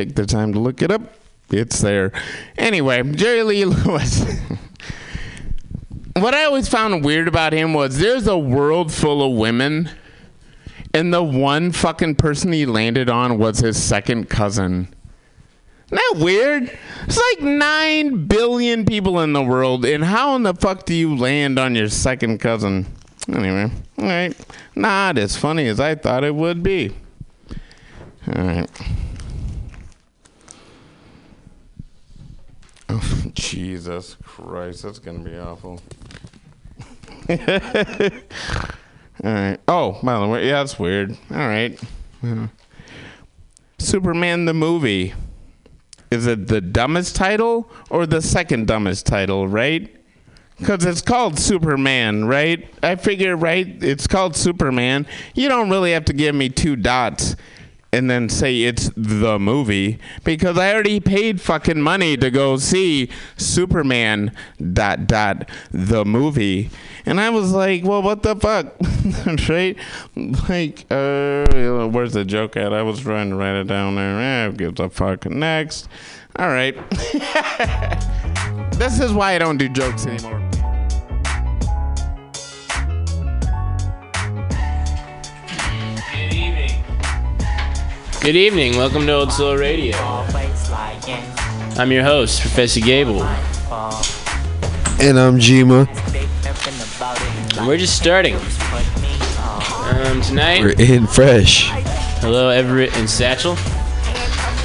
take the time to look it up, it's there. Anyway, Jerry Lee Lewis. what I always found weird about him was there's a world full of women, and the one fucking person he landed on was his second cousin. Isn't that weird? It's like 9 billion people in the world, and how in the fuck do you land on your second cousin? Anyway, alright. Not as funny as I thought it would be. Alright. Oh, Jesus Christ, that's gonna be awful. Alright. Oh, by the way, yeah, that's weird. Alright. Yeah. Superman the movie is it the dumbest title or the second dumbest title, right? Because it's called Superman, right? I figure, right? It's called Superman. You don't really have to give me two dots and then say it's the movie because I already paid fucking money to go see Superman dot dot the movie. And I was like, well, what the fuck? right? Like, uh, where's the joke at? I was trying to write it down there. Eh, gives a fuck? Next. All right. this is why I don't do jokes anymore. Good evening. Welcome to Old Soul Radio. I'm your host, Professor Gable. And I'm Jima. And we're just starting. Um, tonight, We're in fresh. hello Everett and Satchel.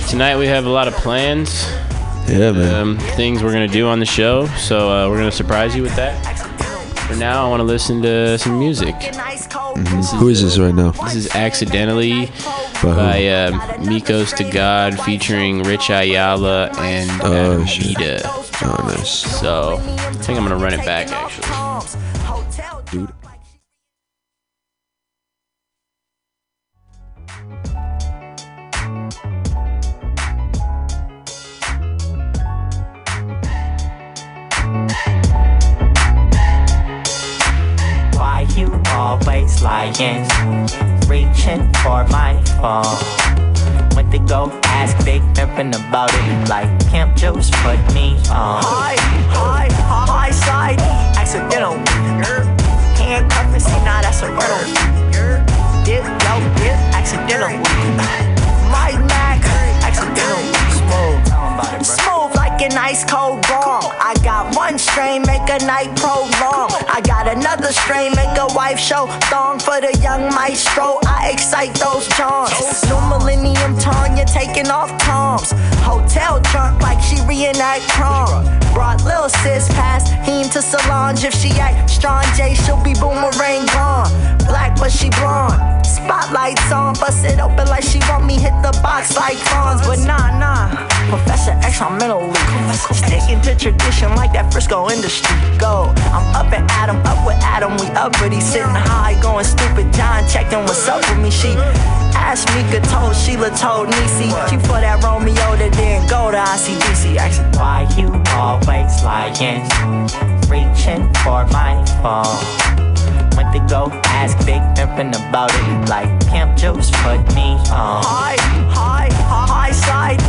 Tonight we have a lot of plans, Yeah, man. um, things we're gonna do on the show. So uh, we're gonna surprise you with that. For now, I want to listen to some music. Who is this right now? This is accidentally by um, Mikos Da Gawd featuring Rich Ayala and Oh, uh. Oh, nice. So I think I'm gonna run it back actually. Dude. Always lying? Reaching for my phone. Went to go ask Big Pimpin' about it. Like Pimp Juice put me on. Hi, hi, hi, side. Accidental. Handcuff me, see now that's a riddle. Dip, yo, dip, accidental. My Mac, accidental. Smooth. An ice cold bomb. I got one strain, make a night prolong. I got another strain, make a wife show thong for the young maestro. I excite those charms. New millennium Tanya taking off toms. Hotel drunk like she reenact prom. Brought lil sis past him to Solange. If she act strong, J, she'll be boomerang gone. Black, but she blonde. Spotlights on, bust it open like she want me hit the box like Fonz, but nah, nah. Professor X, I'm mentally sticking to tradition like that Frisco industry. Go, I'm up and Adam, up with Adam, we up, but he sitting high, going stupid. John checked in, what's up with me? She asked Mika, told Sheila, told Nisi. She for that Romeo that didn't go to ICDC. Asking why you always lying, reaching for my phone. Went to go ask Big Pimpin' about it. Like Pimp Juice put me on. Hi, hi, hi, hi, side.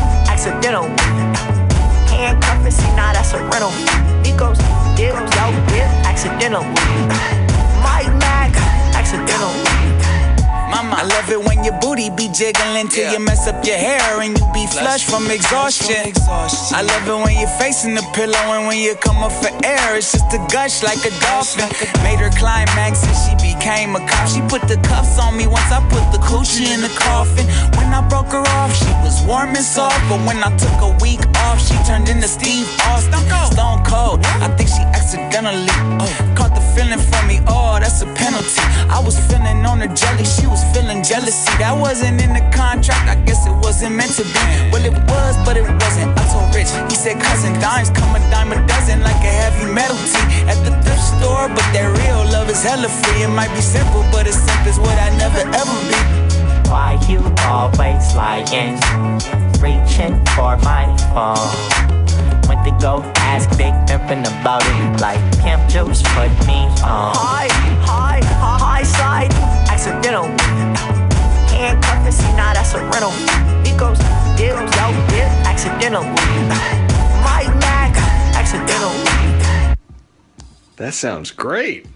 Be jiggling till you mess up your hair and you be flush from exhaustion. I love it when you're facing the pillow and when you come up for air, it's just a gush like a dolphin. Made her climax and she became a cop. She put the cuffs on me once I put the coochie in the coffin. I broke her off, she was warm and soft, but when I took a week off, she turned into Steve Austin. Stone cold. I think she accidentally oh, caught the feeling from me. Oh, that's a penalty. I was feeling on the jelly, she was feeling jealousy. That wasn't in the contract. I guess it wasn't meant to be. Well, it was, but it wasn't. I told Rich, he said, cousin, dimes come a dime a dozen like a heavy metal tee at the thrift store. But that real love is hella free. It might be simple, but as simple as what I never ever be. Why you always lying? Reaching for my phone. Went to go ask Big Pimpin' about it. Like Pimp Juice put me on. Hi, hi, hi, hi, side. Accidental. Handcuff me, see now that's a rental. He goes, dip, yo, accidentally. Mike Mac, accidentally. That sounds great.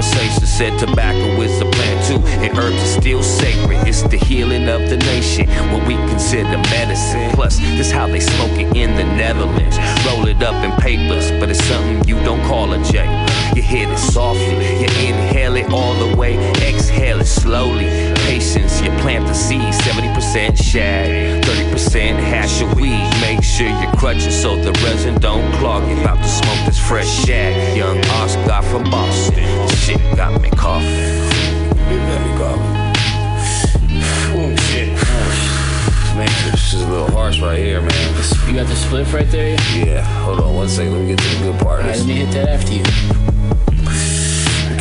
Conversation said tobacco is a plant too, and herbs are still sacred. It's the healing of the nation, what we consider medicine. Plus, this how they smoke it in the Netherlands. Roll it up in papers, but it's something you don't call a J. You hit it softly, you inhale it all the way, exhale it slowly. Patience, you plant the seed, 70% shag, 30% hash of weed. Make sure you're crutching so the resin don't clog You About to smoke this fresh shag. Young Oscar from Boston. This shit got me coughing. It got me coughing. Oh shit. Man, this is a little harsh right here, man. You got the spliff right there? Yeah, hold on one second. Let me get to the good part. Alright, let me hit that after you.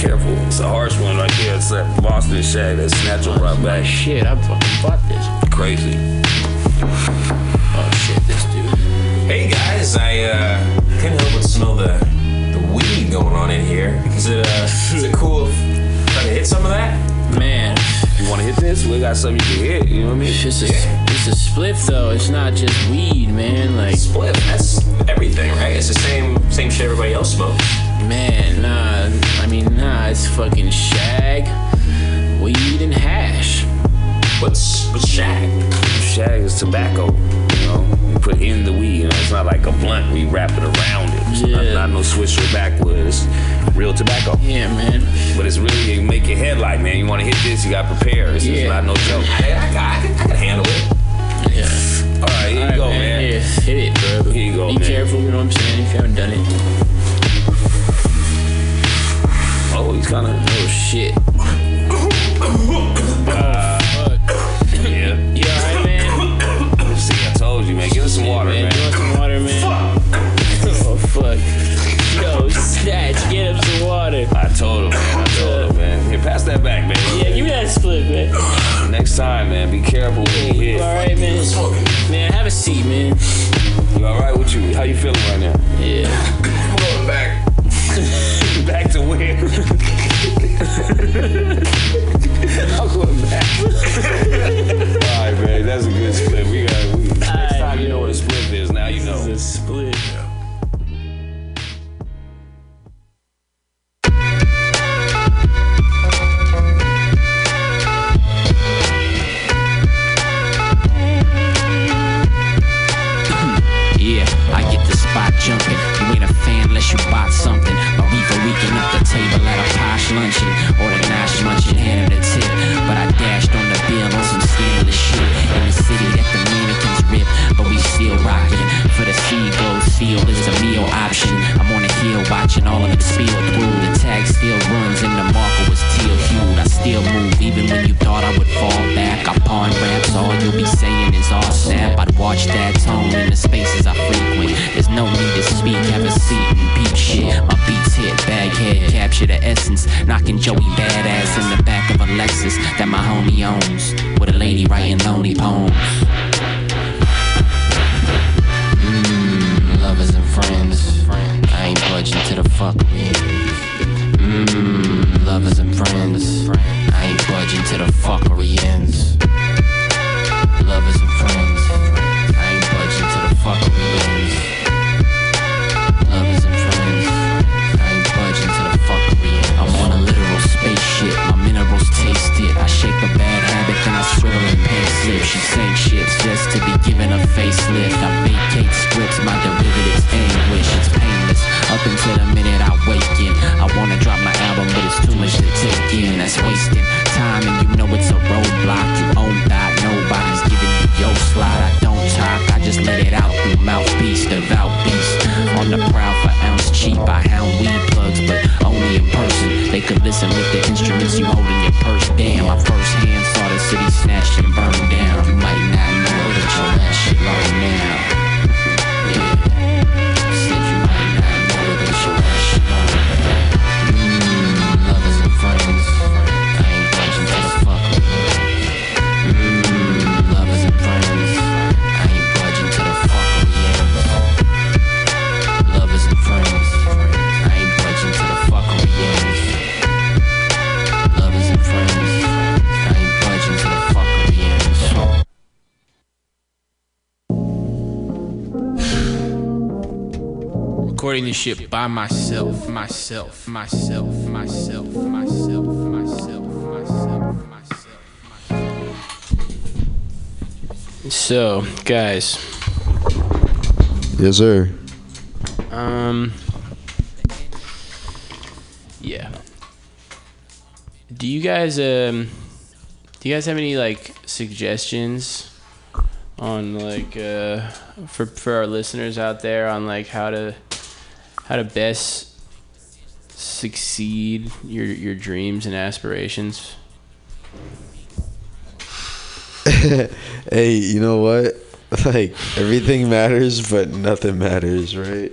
Careful. It's a harsh one right here. It's that Boston shag that Snatcher brought back. Shit, I fucking bought this. Crazy. Oh shit, this dude. Hey guys, I uh, couldn't help but smell the the weed going on in here. Is it uh, is it cool if I hit some of that? Man, You want to hit this? We got something you can hit. You know what I mean? it's just a, it's a spliff though. It's not just weed, man. Like, Split. That's everything, right? It's the same same shit everybody else smokes. Man, nah. I mean, nah. It's fucking shag, weed, and hash. What's what's shag? Shag is tobacco. You know, you put in the weed. You know, it's not like a blunt. We wrap it around it. It's not, Yeah. not no swisher backwards, Real tobacco. Yeah, man. But it's really it make your head like, man. You want to hit this? You got to prepare. It's just Yeah. not no joke. I, I, got- I, can, I can handle it. Yeah. All right, here you Alright, go, man. Here, hit it, bro. Here you go, man. Be man. careful. You know what I'm saying? If you haven't done it. Oh, he's kind of. Oh shit. Uh, yeah. You alright, man? See, I told you, man. Give us some water, man. man. You want some water, man? Oh fuck. Yo, snatch. Get him some water. I told him, man. I told him, man. Here, pass that back, man. Yeah, give me that split, man. Next time, man, be careful when you You hit. alright, man? Man, have a seat, man. You all right with you? How you feeling right now? Yeah. I'm going back. Back to where? I'm going back. all right, man. That's a good split. We got. We, next Alright, time you know what a split is. Now you know. It's a split. By myself, myself, myself, myself, myself, myself, myself, myself. So, guys, Yes, sir. um, yeah. Do you guys um, do you guys have any like suggestions on like uh for for our listeners out there on like how to how to best succeed your your dreams and aspirations? Hey, you know what? Like everything matters, but nothing matters, right?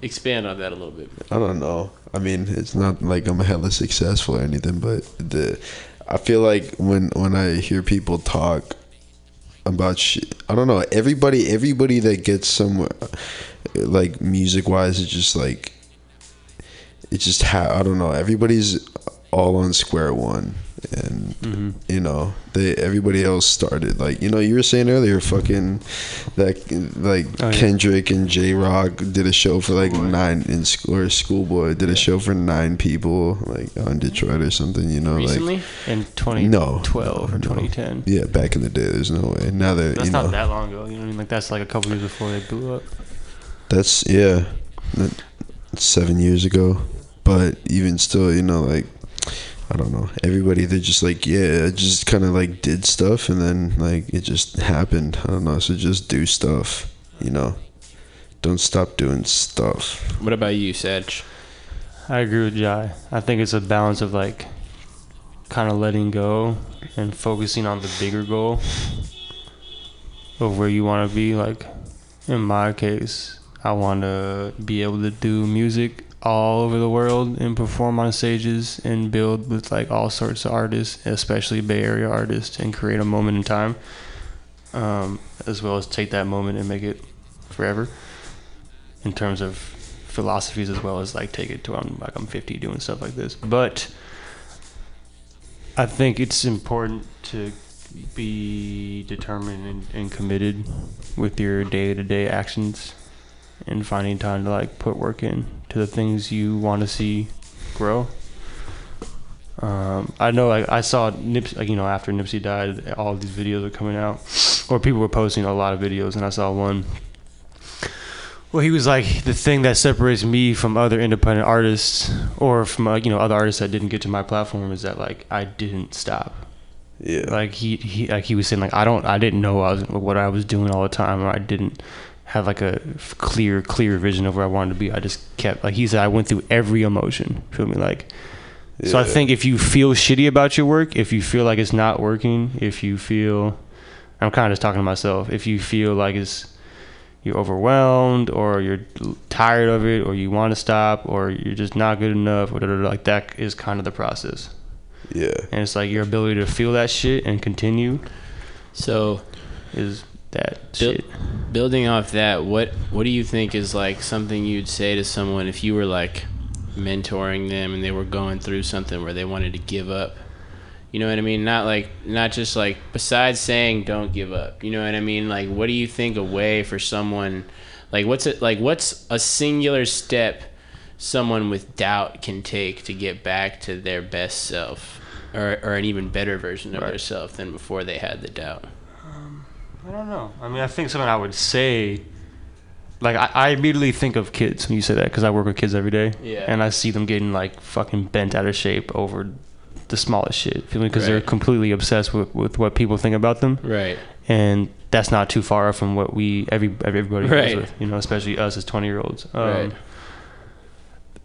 Expand on that a little bit. I don't know. I mean, it's not like I'm hella successful or anything, but the I feel like when when I hear people talk about shit, I don't know. Everybody, everybody that gets somewhere, like music wise, it's just like it's just ha- I don't know. Everybody's all on square one, and mm-hmm. you know they everybody else started like you know you were saying earlier, fucking that like Oh, yeah. Kendrick and Jay Rock did a show for like nine in school or Schoolboy did a show for nine people like on Detroit or something. You know, Recently? like in 2012 no, or no. 2010. Yeah, back in the day, there's no way. Now that That's you not know, that long ago. You know what I mean? Like that's like a couple years before they blew up. That's yeah, that, seven years ago. But even still, you know, like I don't know. Everybody they're just like yeah, I just kind of like did stuff, and then like it just happened. I don't know. So just do stuff, you know. Don't stop doing stuff. What about you, Sedge? I agree with Jai. I think it's a balance of like kind of letting go and focusing on the bigger goal of where you want to be. Like in my case, I want to be able to do music all over the world and perform on stages and build with like all sorts of artists, especially Bay Area artists, and create a moment in time, um, as well as take that moment and make it forever. In terms of philosophies, as well as like take it to I'm like I'm 50 doing stuff like this, but I think it's important to be determined and, and committed with your day-to-day actions and finding time to like put work in to the things you want to see grow. Um, I know like I saw Nipsey, like you know after Nipsey died, all these videos are coming out, or people were posting a lot of videos, and I saw one Well, he was like the thing that separates me from other independent artists, or from uh, you know other artists that didn't get to my platform, is that like I didn't stop. Yeah. Like he, he like he was saying like I don't I didn't know I was what I was doing all the time, or I didn't have like a clear clear vision of where I wanted to be. I just kept like he said I went through every emotion. Feel me like. So I think if you feel shitty about your work, if you feel like it's not working, if you feel, I'm kind of just talking to myself. If you feel like it's you're overwhelmed or you're tired of it or you want to stop or you're just not good enough or like that is kind of the process. Yeah. And it's like your ability to feel that shit and continue So, is that shit. building off that, what what do you think is like something you'd say to someone if you were like mentoring them and they were going through something where they wanted to give up? You know what I mean? Not like not just like besides saying don't give up. You know what I mean? Like what do you think a way for someone like what's it like what's a singular step someone with doubt can take to get back to their best self or or an even better version of Right. their self than before they had the doubt? I don't know. I mean, I think something I would say, like I, I immediately think of kids when you say that because I work with kids every day. Yeah. And I see them getting like fucking bent out of shape over the smallest shit? Because they're completely obsessed with, with what people think about them. Right. And that's not too far from what we every everybody Right. with, you know, especially us as twenty year olds. Um, Right.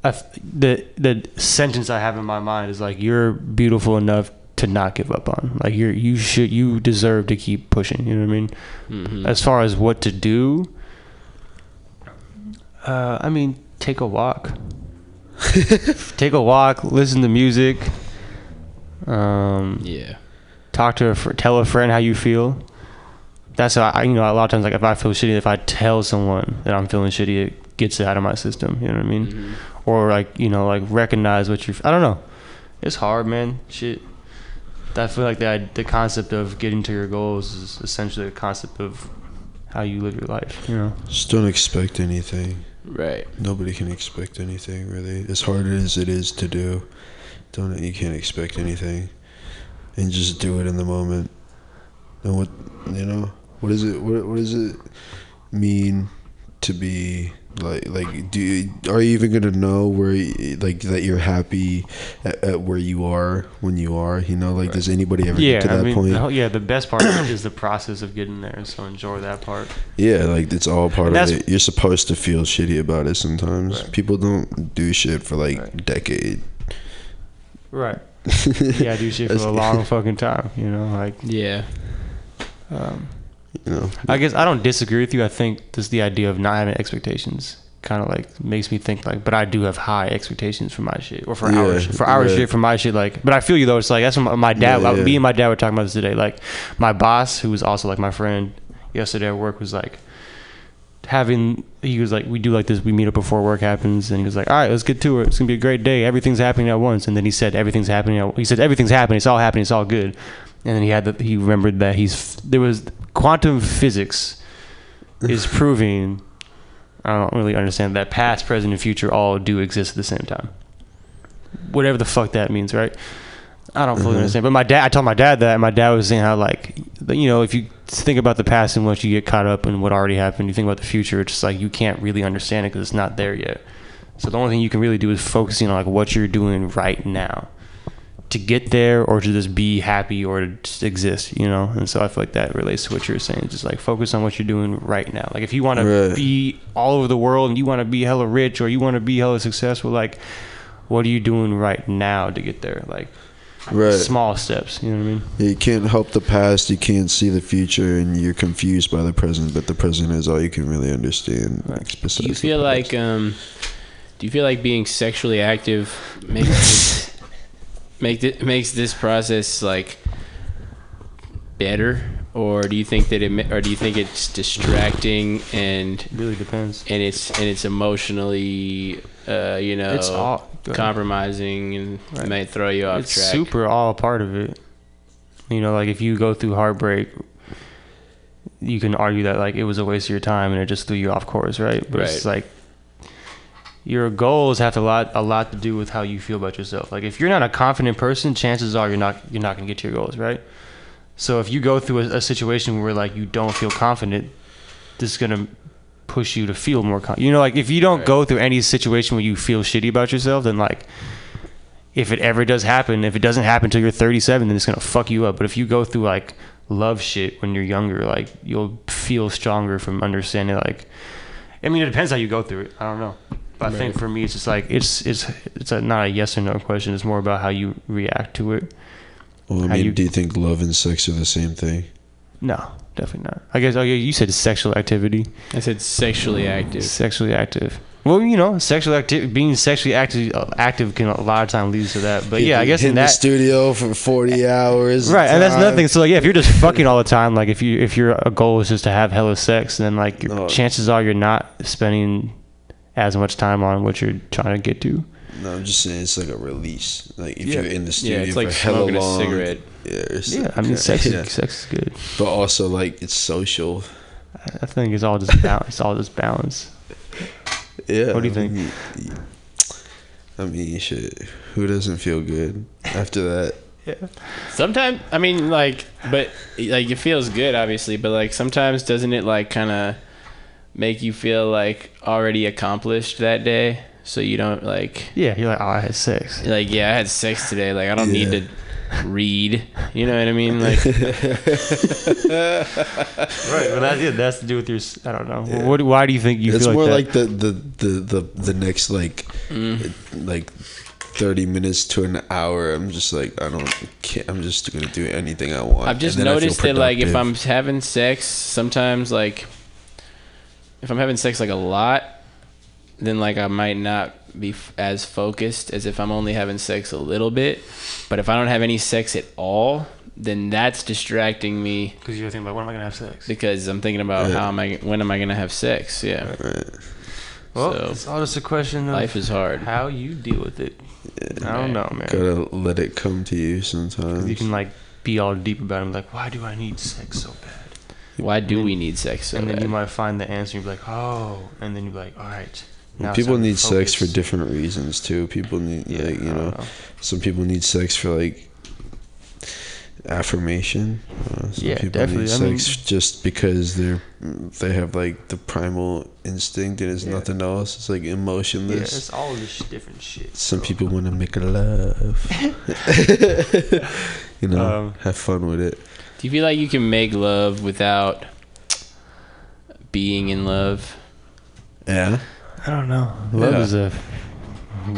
I th- the the sentence I have in my mind is like you're beautiful enough to not give up on. Like you're you should you deserve to keep pushing. You know what I mean? Mhm. As far as what to do, uh, I mean, take a walk. take a walk. Listen to music. Um, Yeah. talk to a fr- tell a friend how you feel. That's how I, you know, a lot of times, like if I feel shitty, if I tell someone that I'm feeling shitty, it gets it out of my system. You know what I mean? Mm-hmm. Or like, you know, like recognize what you're. I don't know. It's hard, man. Shit. I feel like the the concept of getting to your goals is essentially the concept of how you live your life. You know. Just don't expect anything. Right. Nobody can expect anything really. As hard as it is to do, don't you can't expect anything, and just do it in the moment. And what you know, what is it? What what does it mean to be like like do you, are you even gonna know where you, like that you're happy at, at where you are when you are? You know, like does anybody ever Yeah, get to I that mean, point? the whole- yeah. The best part is the process of getting there. So enjoy that part. Yeah, like it's all part of it. You're supposed to feel shitty about it sometimes. People don't do shit for like a decade. Right. yeah, I do shit for a long fucking time. You know, like Yeah. um, You know, I guess I don't disagree with you. I think just the idea of not having expectations kind of like makes me think like, but I do have high expectations for my shit or for our Yeah, shit, for our yeah. shit for my shit. Like, but I feel you though. It's like that's what my, dad. Yeah, yeah. Me and my dad were talking about this today. Like, my boss, who was also like my friend yesterday at work, was like having. He was like, we do like this. We meet up before work happens, and he was like, all right, let's get to it. It's gonna be a great day. Everything's happening at once. And then he said, everything's happening. At, he said, everything's happening. It's all happening. It's all good. And then he had the, he remembered that he's there was quantum physics is proving I don't really understand that past, present, and future all do exist at the same time. Whatever the fuck that means, right? I don't fully Mhm. understand. But my dad, I told my dad that, and my dad was saying how like, you know, if you think about the past and once you get caught up in what already happened, you think about the future. It's just like you can't really understand it because it's not there yet. So the only thing you can really do is focusing on like what you're doing right now to get there or to just be happy or to just exist, you know? And so I feel like that relates to what you're saying. Just like focus on what you're doing right now. Like if you want to be all over the world and you want to be hella rich or you want to be hella successful, like what are you doing right now to get there? Like right? small steps, you know what I mean? You can't help the past. You can't see the future, and you're confused by the present. But the present is all you can really understand. like, Do you feel like um do you feel like being sexually active makes this, make it makes this process like better or do you think that it or do you think it's distracting and really depends. and it's and it's emotionally uh you know It's all compromising and it might throw you off it's track super all part of it. You know, like if you go through heartbreak, you can argue that like it was a waste of your time and it just threw you off course, right? But it's Right. like your goals have a lot a lot to do with how you feel about yourself. Like if you're not a confident person, chances are you're not you're not gonna get to your goals, right? So if you go through a, a situation where like you don't feel confident, this is gonna push you to feel more. confident. you know, like if you don't go through any situation where you feel shitty about yourself, then like if it ever does happen, if it doesn't happen until you're 37, then it's gonna fuck you up. But if you go through like love shit when you're younger, like you'll feel stronger from understanding. Like, I mean, it depends how you go through it. I don't know. But I think for me, it's just like it's it's it's a, not a yes or no question. It's more about how you react to it. Well, I How mean, you- do you think love and sex are the same thing? No, definitely not. I guess. Oh yeah, you said sexual activity. I said sexually active. Sexually active. Well, you know, sexual active, being sexually active, uh, active can a lot of time leads to that. But yeah, I guess in in the that studio for forty hours. right, and that's nothing. So like, yeah, if you're just fucking all the time, like if you if your goal is just to have hella sex, then like your No. chances are you're not spending as much time on what you're trying to get to. No, I'm just saying it's like a release. Like if Yeah. you're in the studio Yeah, it's for like hella smoking a cigarette. Yeah, it's Yeah, I like- mean, sex, yeah. is, sex is good. but also like it's social. I- I think it's all just balance. it's all just balance. Yeah. What do you I think? mean, I mean, shit. Who doesn't feel good after that? Yeah. Sometimes, I mean, like, but like it feels good, obviously. But like sometimes, doesn't it like kind of make you feel like already accomplished that day? So you don't like, Yeah, you're like, oh, I had sex. like, yeah, I had sex today. Like, I don't need to read. You know what I mean? Like, Right, but that's it. That's to do with your. i don't know. What? Why do you think you it's feel more like, like the, the the the the next like Mm. like 30 minutes to an hour i'm just like i don't can't, i'm just gonna do anything i want I've just and then I feel noticed that like if. I'm having sex, sometimes like if I'm having sex like a lot, then like I might not be f- as focused as if I'm only having sex a little bit. But if I don't have any sex at all, then that's distracting me Because you're thinking about when am I gonna have sex? because I'm thinking about Yeah. how am I when am I gonna have sex? Yeah, Well, So- it's all just a question of life is hard. how you deal with it. I don't know, man. gotta let it come to you sometimes You can like be all deep about it. and be Like, why do I need sex so bad? Why do we need sex so and then bad? you might find the answer. You're like, oh, and then you're like, all right. now people time to need sex for different reasons too people need Yeah, like you know, know. some people need sex for like affirmation uh, some Yeah, people definitely. need I mean- sex just because they're they have like the primal instinct and it's Yeah. nothing else it's like emotionless. Yeah, emotionless it's all this different shit. Some so. people want to make love. you know, Um, have fun with it. Do you feel like you can make love without being in love? Yeah. I don't know. Love Yeah. is a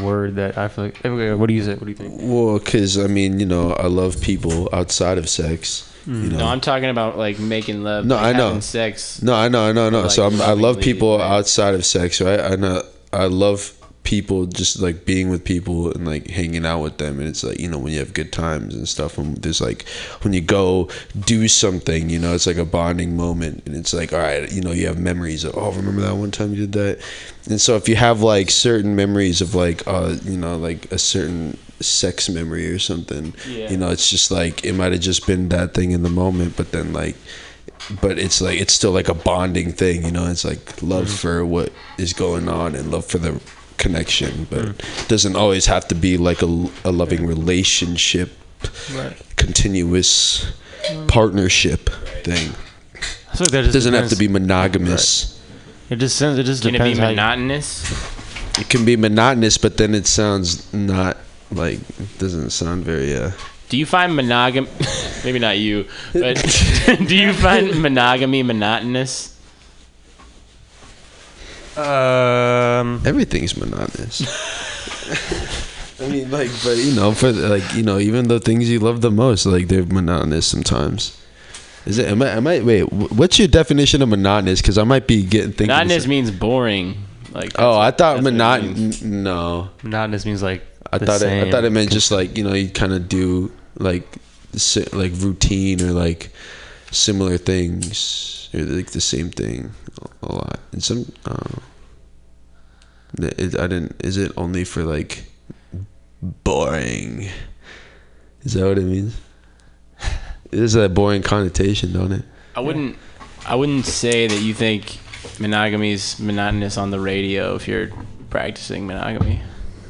word that I feel like. okay, What do you say? What do you think? Well, because I mean, you know, I love people outside of sex. You hmm. know. No, I'm talking about like making love. No, like, I know. Sex. No, I know, I know, I know. Like so I'm, I love people right? outside of sex, right? I know, I love people just like being with people and like hanging out with them, and it's like you know when you have good times and stuff. And there's like when you go do something, you know, it's like a bonding moment, and it's like all right, you know, you have memories of oh, remember that one time you did that, and so if you have like certain memories of like uh, you know, like a certain sex memory or something, Yeah. you know, it's just like it might have just been that thing in the moment, but then like but it's like it's still like a bonding thing you know it's like love Mm. for what is going on and love for the connection but Mm. it doesn't always have to be like a, a loving relationship continuous partnership thing I feel like it doesn't have to be monogamous It just sounds. It just Can it depends. be how you- monotonous? it can be monotonous but then it sounds not like it doesn't sound very uh Do you find monogamy? Maybe not you, but do you find monogamy monotonous? Um. everything's monotonous I mean, like, but you know, for like, you know, even the things you love the most, like, they're monotonous sometimes. Is it? Am I? Am I? Wait, what's your definition of monotonous? Because I might be getting thinking. Monotonous some- means boring. Like oh, I thought that's what it monotonous. No, Monotonous means like. I the thought it, I thought it meant just like you know you kind of do like si- like routine or like similar things or like the same thing a lot. And some. Um, it, I didn't. Is it only for like boring? Is that what it means? It is a boring connotation, don't it? I wouldn't. I wouldn't say that you think monogamy is monotonous on the radio if you're practicing monogamy.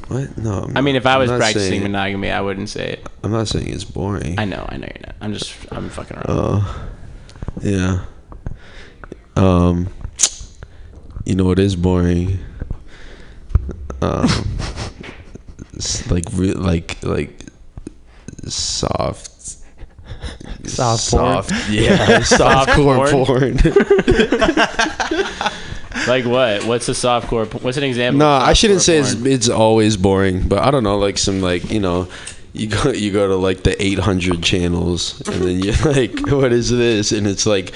What? No. I'm I mean, if I was practicing saying- monogamy, I wouldn't say it. I'm not saying it's boring. I know. I know you're not. I'm just. I'm fucking around. Oh, yeah. Um, you know what is boring? Um, like re- like like soft. Soft porn? yeah, soft core porn? porn. Like what? What's a softcore? p- What's an example? No, of I shouldn't say it's, porn? it's always boring, but I don't know, like some like you know, you go you go to like the 800 channels, and then you're like, what is this? And it's like,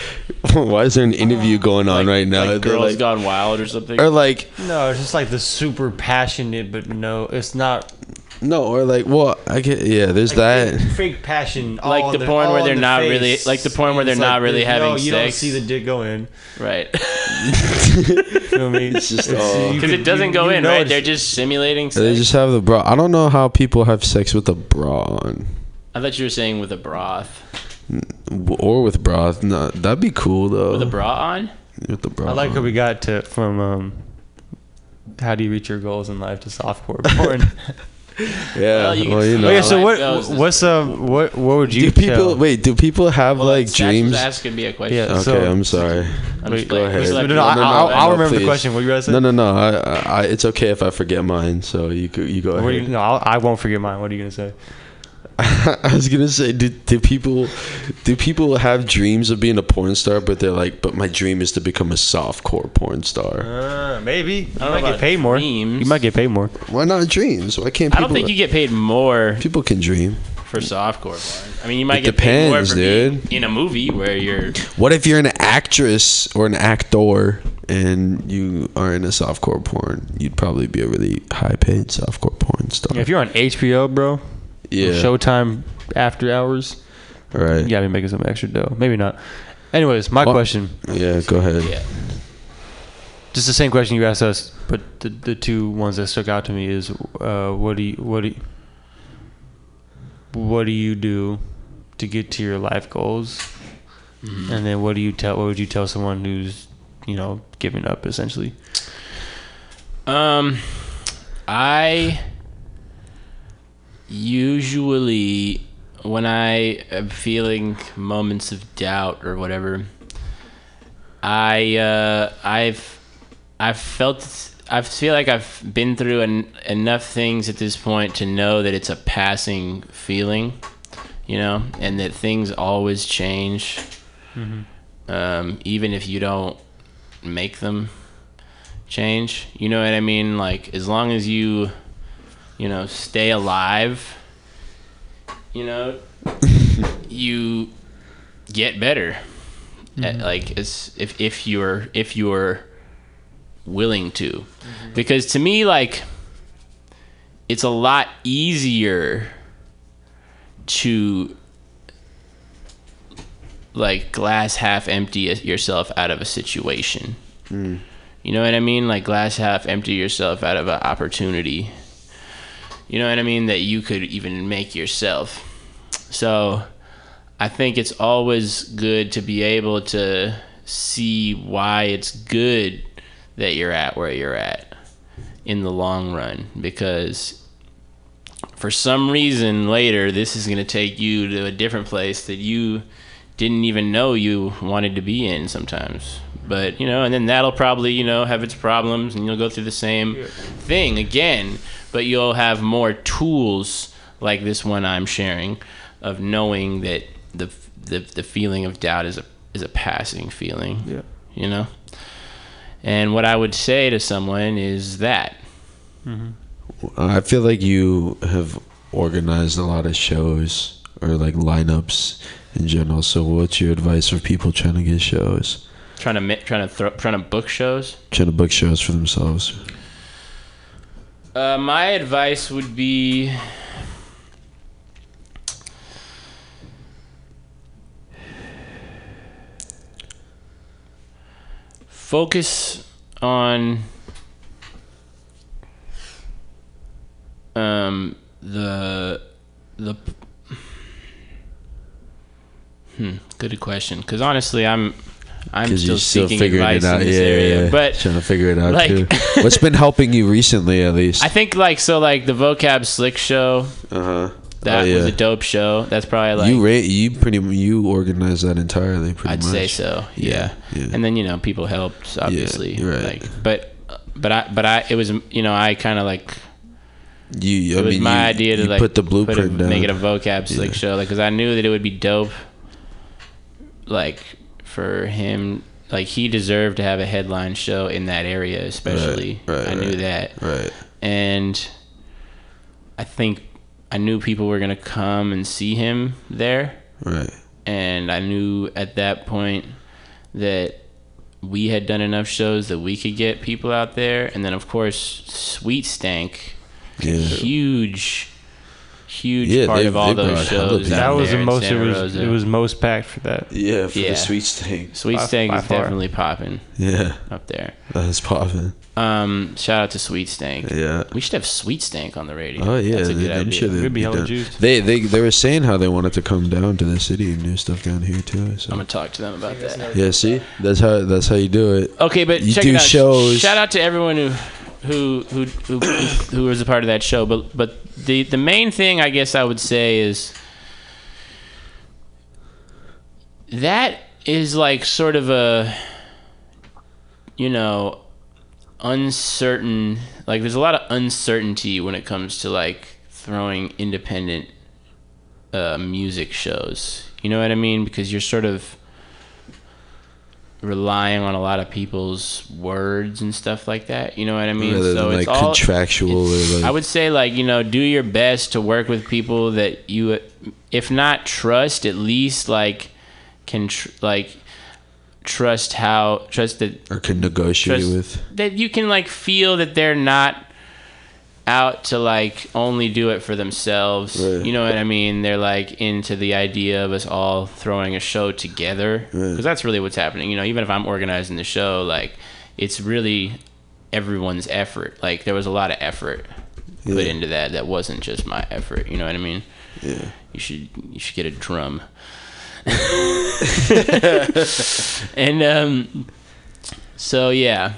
why is there an interview uh, going on right now? like They're Girls like- Gone Wild or something. or like No, it's just like the super passionate, but no, it's not no, or like well, I get yeah. There's that. fake, fake passion. Like the the- porn where they're the not face. really- like the porn where they're not really the- having no, you don't see the dick go in. right. Feel me? It's just It's- all- Because it doesn't you- go you in, right? They're just simulating sex. They just have the bra. I don't know how people have sex with a bra on, I thought you were saying with a broth. or with broth. No, that'd be cool though. With a bra on? With the bra. I like how on. we got to from um, how do you reach your goals in life to softcore porn. Yeah. Well, you Well, you know. okay, so Life what goes what's um what what would you do people tell? wait? Do people have Well, like dreams? asking me a question. Yeah, Okay, so- I'm sorry. I'm Wait, just go like, ahead. we just No, no, I, no, I'll, no, I'll no, remember the question. What you guys say? No, no, no. I, I, I, it's okay if I forget mine. So you you go ahead. you, no, I'll, I won't forget mine. What are you gonna say? I was gonna say, do, do people, do people have dreams of being a porn star? But they're like, but my dream is to become a softcore porn star. Uh, maybe you don't know might get paid more. dreams. You might get paid more. Why not dreams? Why can't people I people? don't think you get paid more people can dream. for softcore porn. I mean, you might It get paid more depends, for being dude. in a movie where you're. What if you're an actress or an actor and you are in a softcore porn? You'd probably be a really high paid softcore porn star. If you're on HBO, bro, yeah, Showtime after hours, right. you gotta be making some extra dough. Maybe not. Anyways, my Well- question, Yeah, go ahead. Yeah. just the same question you asked us, but the the two ones that stuck out to me is, uh, what do you what do you, what do you do to get to your life goals, and then what do you tell what would you tell someone who's you know giving up essentially? Um, I usually, when I am feeling moments of doubt or whatever, I uh, I've I've felt I feel like I've been through en- enough things at this point to know that it's a passing feeling, you know, and that things always change, um, even if you don't make them change. You know what I mean? Like as long as you, you know, stay alive, you know, you get better. At, like as if if you're if you're willing to, mm-hmm. because to me like it's a lot easier to like glass half empty yourself out of a situation. Hmm. You know what I mean? Like glass half empty yourself out of an opportunity. You know what I mean? That you could even make yourself. So I think it's always good to be able to see why it's good that you're at where you're at in the long run because for some reason later this is going to take you to a different place that you didn't even know you wanted to be in sometimes. But you know and then that'll probably you know have its problems and you'll go through the same thing again. But you'll have more tools like this one I'm sharing of knowing that the the, the feeling of doubt is a is a passing feeling Yeah. you know? And what I would say to someone is that. Mm-hmm. I feel like you have organized a lot of shows or like lineups in general. So, what's your advice for people trying to get shows, trying to trying to throw, trying to book shows trying to book shows for themselves? Uh, my advice would be focus on um the the hmm good question because honestly i'm i'm still still seeking figuring advice it out. in this yeah, area yeah, but trying to figure it out like- too. What's been helping you recently, at least? I think like so like the vocab slick show. Uh huh. That Oh, yeah. was a dope show. That's probably like you ra- you pretty you organized that entirely. Pretty much. I'd much. say so. Yeah. yeah. And then you know people helped obviously. you're right. Like, but but I but I it was you know I kind of like You, I it was mean, my you- idea to like put the a- blueprint down. make it a vocab Yeah. show like because I knew that it would be dope. Like for him, like he deserved to have a headline show in that area, especially. right, right, I knew right, that. Right. and I think I knew people were gonna come and see him there, Right. and I knew at that point that we had done enough shows that we could get people out there, and then of course Sweet Stank, Yeah. huge, huge Yeah, part they- of all those shows. That was there the most. It was. Rosa. It was most packed for that. Yeah, for Yeah. the sweet steak. Sweet by- Stank by is far. definitely popping Yeah, up there. that's popping. Um, shout out to Sweet Stank. Yeah. We should have Sweet Stank on the radio. Oh yeah, That's a good I'm idea. sure they'd be hella down. juiced. They they they were saying how they wanted to come down to the city and do stuff down here too. So I'm gonna talk to them about that. yeah, see, that's how that's how you do it. Okay, but You check do it out. shows. Shout out to everyone who who who who, who was a part of that show. But but the the main thing I guess I would say is that is like sort of a you know uncertain like there's a lot of uncertainty when it comes to like throwing independent uh, music shows. You know what I mean? Because you're sort of relying on a lot of people's words and stuff like that. You know what I mean? Rather than, like, contractual or, it's- like- I would say like you know do your best to work with people that you, if not trust, at least like can tr- like trust how trust that Or can negotiate with. that you can like feel that they're not out to like only do it for themselves. Right. You know what I mean? They're like into the idea of us all throwing a show together because Right. that's really what's happening. You know, even if I'm organizing the show, like it's really everyone's effort. Like there was a lot of effort put into that. That wasn't just my effort. You know what I mean? Yeah. You should you should get a drum. and um, so yeah,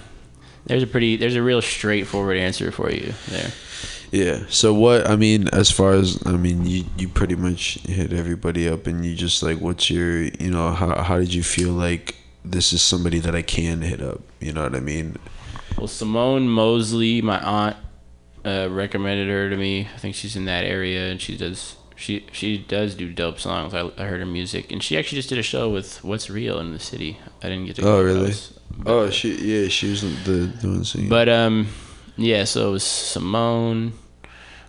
there's a pretty there's a real straightforward answer for you there. Yeah. So what I mean, as far as I mean, you you pretty much hit everybody up, and you just like, what's your, you know, how how did you feel like this is somebody that I can hit up? You know what I mean? Well, Simone Mosley, my aunt, uh, recommended her to me. I think she's in that area, and she does she she does do dope songs. I, I heard her music, and she actually just did a show with What's Real in the city. I didn't get to. go Oh really? those. Oh she yeah she was the the one singing. But um, yeah. So it was Simone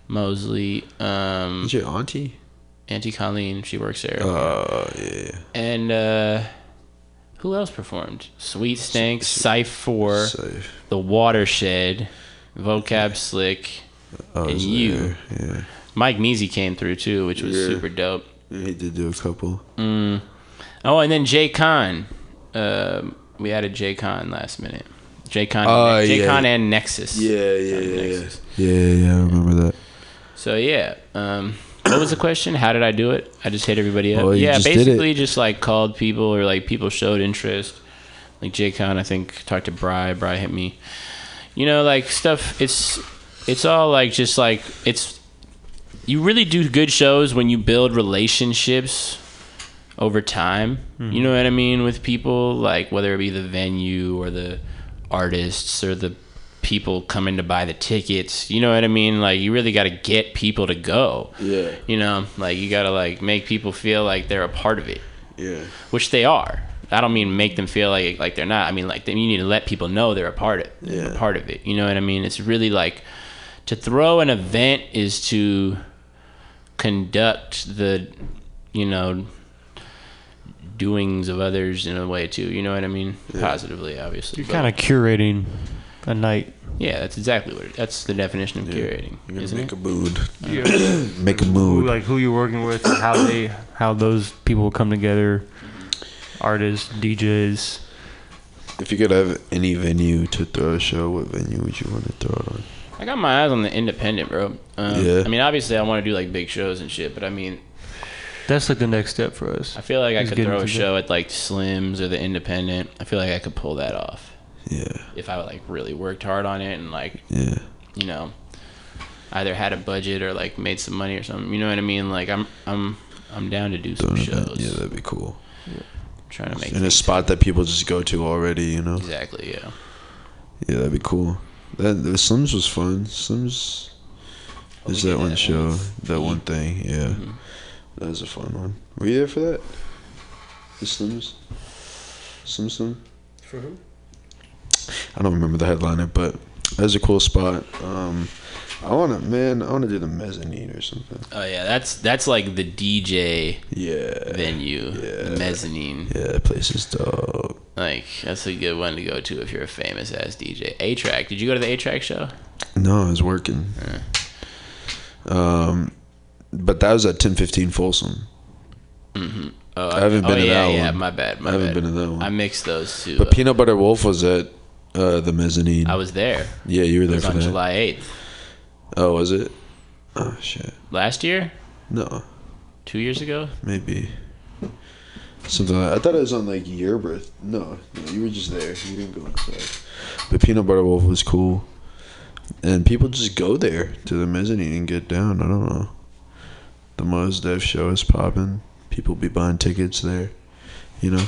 Mosley, um, is your auntie? Auntie Colleen. She works there. Oh yeah. and uh, who else performed? Sweet Stank, Cypher Four, Safe. The Watershed, Vocab Slick, I and you. there, Yeah. Mike Measy came through too, which was Yeah. super dope. Yeah, He did do a couple. Mm. Oh, and then Jay Khan. Um we added Jay Khan last minute. Jay Khan, Oh, Jay yeah. And Nexus. Yeah, yeah, yeah, yeah. Nexus. Yeah, yeah, I remember that. So yeah, um, what was the question? How did I do it? I just hit everybody up. Oh, yeah, just basically just like called people or like people showed interest. Like Jay Khan, I think talked to Bry. Bry hit me. You know, like stuff. It's it's all like just like it's. You really do good shows when you build relationships over time. Hmm. You know what I mean with people, like whether it be the venue or the artists or the people coming to buy the tickets. You know what I mean? Like you really got to get people to go. Yeah. You know, like you got to like make people feel like they're a part of it, Yeah. which they are. I don't mean make them feel like like they're not. I mean like you need to let people know they're a part of Yeah. a part of it. You know what I mean? It's really like to throw an event is to conduct the you know doings of others in a way too. You know what I mean? Positively, obviously. You're kind of curating a night. yeah, that's exactly what it, that's the definition of curating, You're gonna isn't make it? a mood. Yeah. Make a Who, mood. like who you're working with, and how they, how those people come together. Artists, DJs. If you could have any venue to throw a show, what venue would you want to throw it on? I got my eyes on the independent, bro. Um, Yeah. I mean, obviously, I want to do like big shows and shit, but I mean, That's like the next step for us. I feel like I could throw a to show at like Slims or the Independent. I feel like I could pull that off Yeah, if I like really worked hard on it and like yeah, you know either had a budget or like made some money or something. You know what I mean? Like I'm I'm I'm down to do some Doing shows. that, yeah, that'd be cool. Yeah. trying to make it In a spot that people just go to already, you know. exactly. Yeah. Yeah, that'd be cool. That the Slims was fun. Slims is we that one show, once. that one thing. Yeah, Mm-hmm. That was a fun one. Were you there for that? The Slims, Slim Slim. For who? I don't remember the headliner, but that was a cool spot. Um, I wanna, man, I wanna do the mezzanine or something. Oh yeah, that's that's like the DJ Yeah, venue, the Yeah. mezzanine. yeah, that place is dope. Like that's a good one to go to if you're a famous ass DJ. A-Trak. Did you go to the A-Trak show? No, I was working. Um, but that was at ten fifteen Folsom. Oh, I haven't oh, been to yeah, that yeah, one. Yeah, my bad. My I haven't bad. been to that one. I mixed those two. But up. Peanut Butter Wolf was at uh, the mezzanine. I was there. yeah, you were there for on that. July 8th Oh, was it? Oh shit. last year, No, two years ago. maybe something. Like I thought it was on like your birth. No, no, you were just there. You didn't go inside. But Peanut Butter Wolf was cool, and people just go there to the mezzanine and get down. I don't know. The Mos Def show is popping. People be buying tickets there. You know.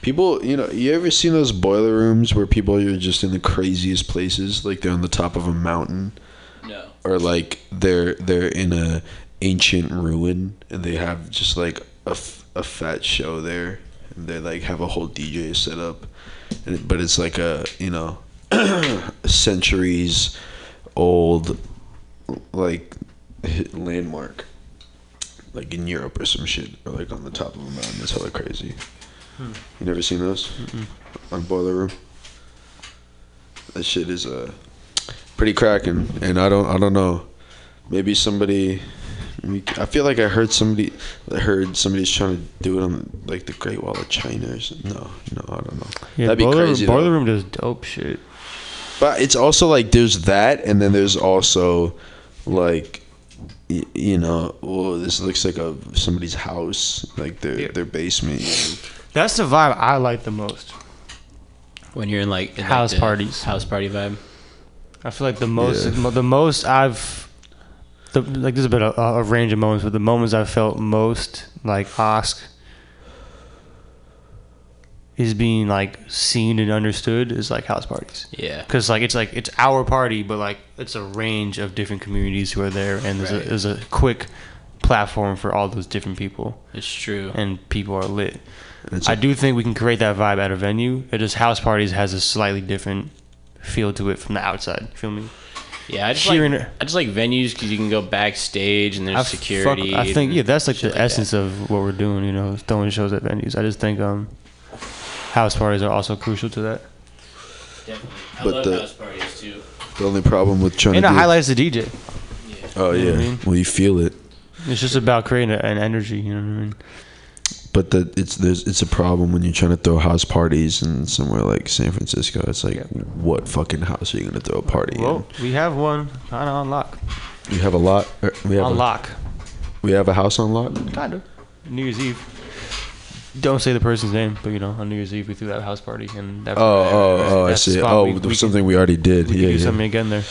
People, you know, you ever seen those boiler rooms where people are just in the craziest places, like they're on the top of a mountain? No. or like they're they're in a ancient ruin and they have just like a, f- a fat show there and they like have a whole DJ set up and it, but it's like a you know centuries old like hit landmark like in Europe or some shit or like on the top of a mountain it's hella crazy. You never seen those? On boiler room? That shit is uh pretty cracking and i don't i don't know. Maybe somebody i feel like i heard somebody I heard somebody's trying to do it on like the great wall of china or something. no no i don't know. Yeah, that'd be boiler, crazy boiler though. room does dope shit. but it's also like there's that and then there's also like you know oh, this looks like a somebody's house like their Yeah. their basement That's the vibe I like the most. When you're in like in, like, House the parties. house party vibe. I feel like the most, Yeah. the most I've, the, like there's been a, a range of moments, but the moments I felt most like Osk is being like seen and understood is like house parties. Yeah. Cause like it's like it's our party, but like it's a range of different communities who are there, and there's Right. a there's a quick platform for all those different people, It's true. and people are lit. And it's I do think we can create that vibe at a venue. It just house parties has a slightly different feel to it from the outside. Feel me? Yeah, I just Hearing like I just like venues because you can go backstage and there's I security. Fuck, I think yeah, that's like shit the essence of what we're doing. You know, throwing shows at venues. I just think um, house parties are also crucial to that. Definitely. I But love the- house parties too. the only problem with trying And to it do highlights the DJ. oh you know yeah what I mean? well you feel it It's just about creating a, an energy. You know what I mean? but the it's there's it's a problem when you're trying to throw house parties in somewhere like San Francisco. It's like, Yeah. what fucking house are you gonna throw a party in? Well, we have one kind of on lock. in? We have a lot. We have On a, lock, we have a house on lock. kind of. New Year's Eve. Don't say the person's name, but you know, on New Year's Eve we threw that house party, and that, Oh oh oh! I see. Oh, we- there we was could- something we already did. we yeah, do yeah. something again there.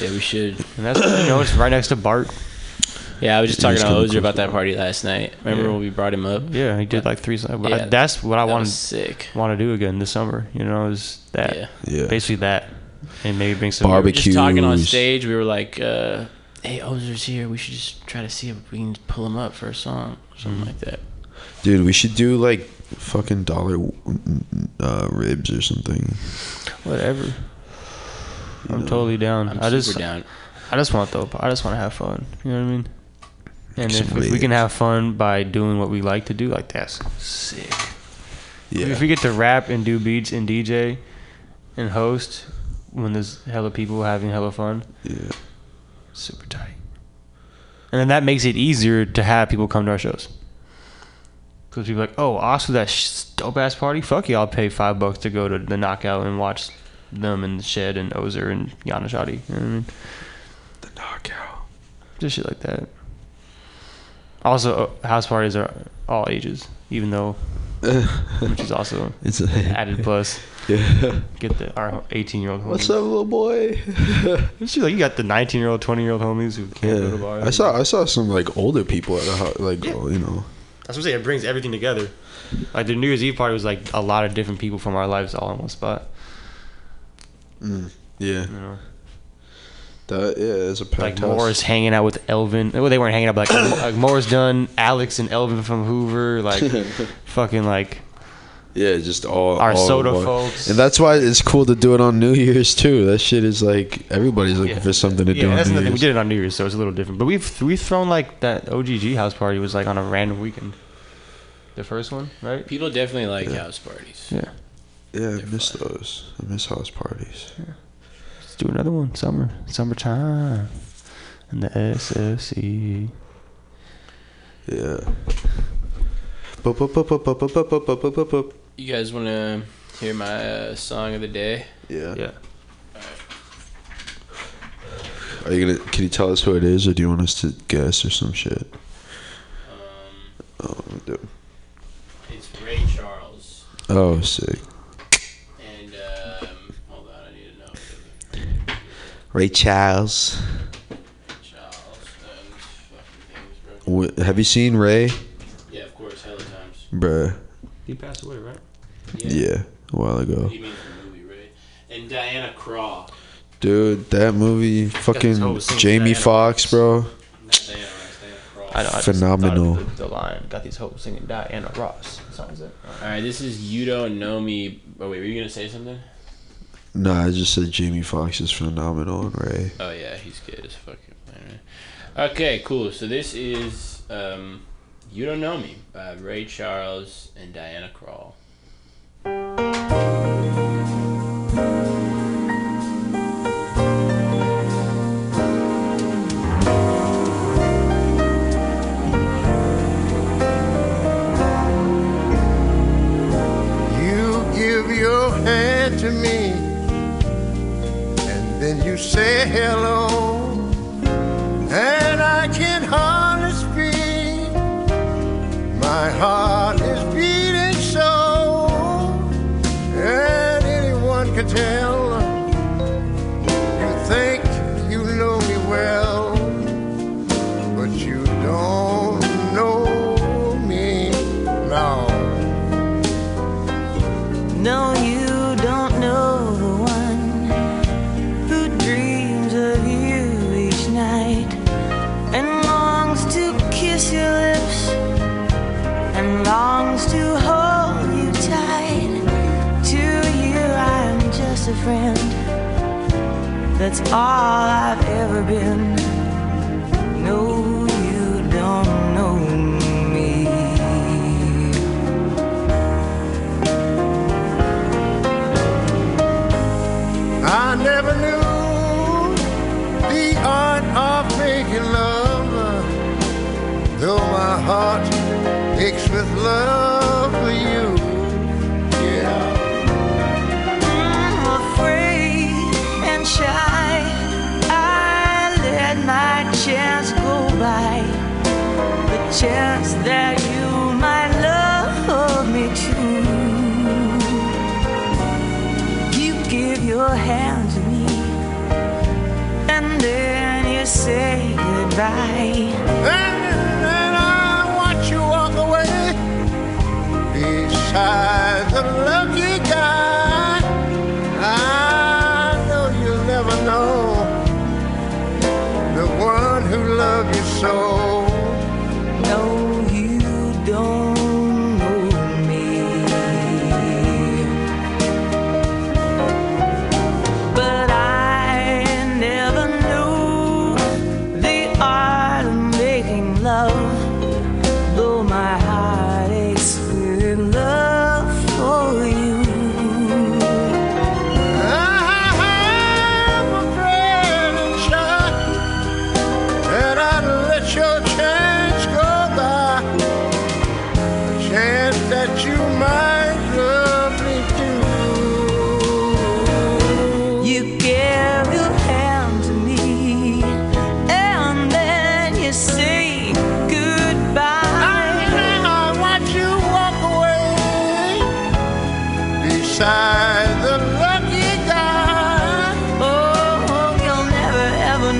Yeah, we should. And that's you know, it's right next to Bart. Yeah, I was just Yeah, talking it's to kinda Ozer about that party last night. Remember Yeah. when we brought him up? Yeah, he did like three. songs. Yeah, that's what I That wanted sick. want to do again this summer. You know, is that Yeah. Yeah. basically that, and maybe bring some Barbecue. Just talking on stage, we were like, uh, "Hey, Ozer's here. We should just try to see if we can pull him up for a song, or something Mm-hmm. like that." Dude, we should do like fucking dollar uh, ribs or something. whatever. I'm totally down. I'm I super just down. I just want though. I just want to have fun. You know what I mean? And if, if we can have fun by doing what we like to do, like that's sick. Yeah. If we get to rap and do beats and DJ and host when there's hella people having hella fun, yeah. super tight. And then that makes it easier to have people come to our shows. Because people are like, oh, Oscar, that sh- dope ass party? Fuck yeah, I'll pay five bucks to go to the knockout and watch them and Shed and Ozer and Yanashadi. You know I mean? The knockout. Just shit like that. Also, uh, house parties are all ages, even though, which is also It's a added plus. Yeah. Get the our 18 year old. What's up, little boy? She's like, you got the 19 year old, 20 year old homies who can't go to bars. I saw I saw some like older people at the house, like oh, you know. That's what I'm saying. It brings everything together. Like the New Year's Eve party was like a lot of different people from our lives all in one spot. Mm, yeah. You know, That yeah, it's a packed like house. Morris hanging out with Elvin. Well, they weren't hanging out, but like, like Morris Dunn, Alex, and Elvin from Hoover. Like fucking like Yeah, just all Our all soda one. folks. and that's why it's cool to do it on New Year's too. That shit is like everybody's looking Yeah. for something to yeah. do on That's New nothing. We did it on New Year's, so it's a little different. But we've we've thrown like that OGG house party was like on a random weekend. The first one, right? People definitely like house parties. Yeah. Yeah, I miss those. I miss house parties. Let's do another one. Summer, summertime, and the SFC. Yeah. Bup, bup, bup, You guys want to hear my uh, song of the day? Yeah. Yeah. Are you gonna? Can you tell us who it is, or do you want us to guess or some shit? Oh, dude. It's Ray Charles. oh, sick. And, um, hold on, I need to know. Ray Charles. Charles. Um, fucking things, bro. Wh- Have you seen Ray, Yeah, of course, hella times. bruh? He passed away, right? Yeah, a while ago. do you mean the movie, Ray? And Diana Krall. Dude, that movie, fucking Jamie Diana Foxx, bro. Not Diana Ross, Diana I know. I just Phenomenal. thought The, the line got these hoes singing Diana Ross. Sounds it. All right, this is You Don't Know Me. Oh, wait, were you going to say something? Nah, I just said Jamie Foxx is phenomenal and Ray. Oh, yeah, he's good as fucking. Right. Okay, cool. So this is um, You Don't Know Me by Ray Charles and Diana Krall. That's all I've ever been. No, you don't know me. I never knew the art of making love, though my heart aches with love chance that you might love me too. You give your hand to me, and then you say goodbye. And, and I watch you walk away beside the lucky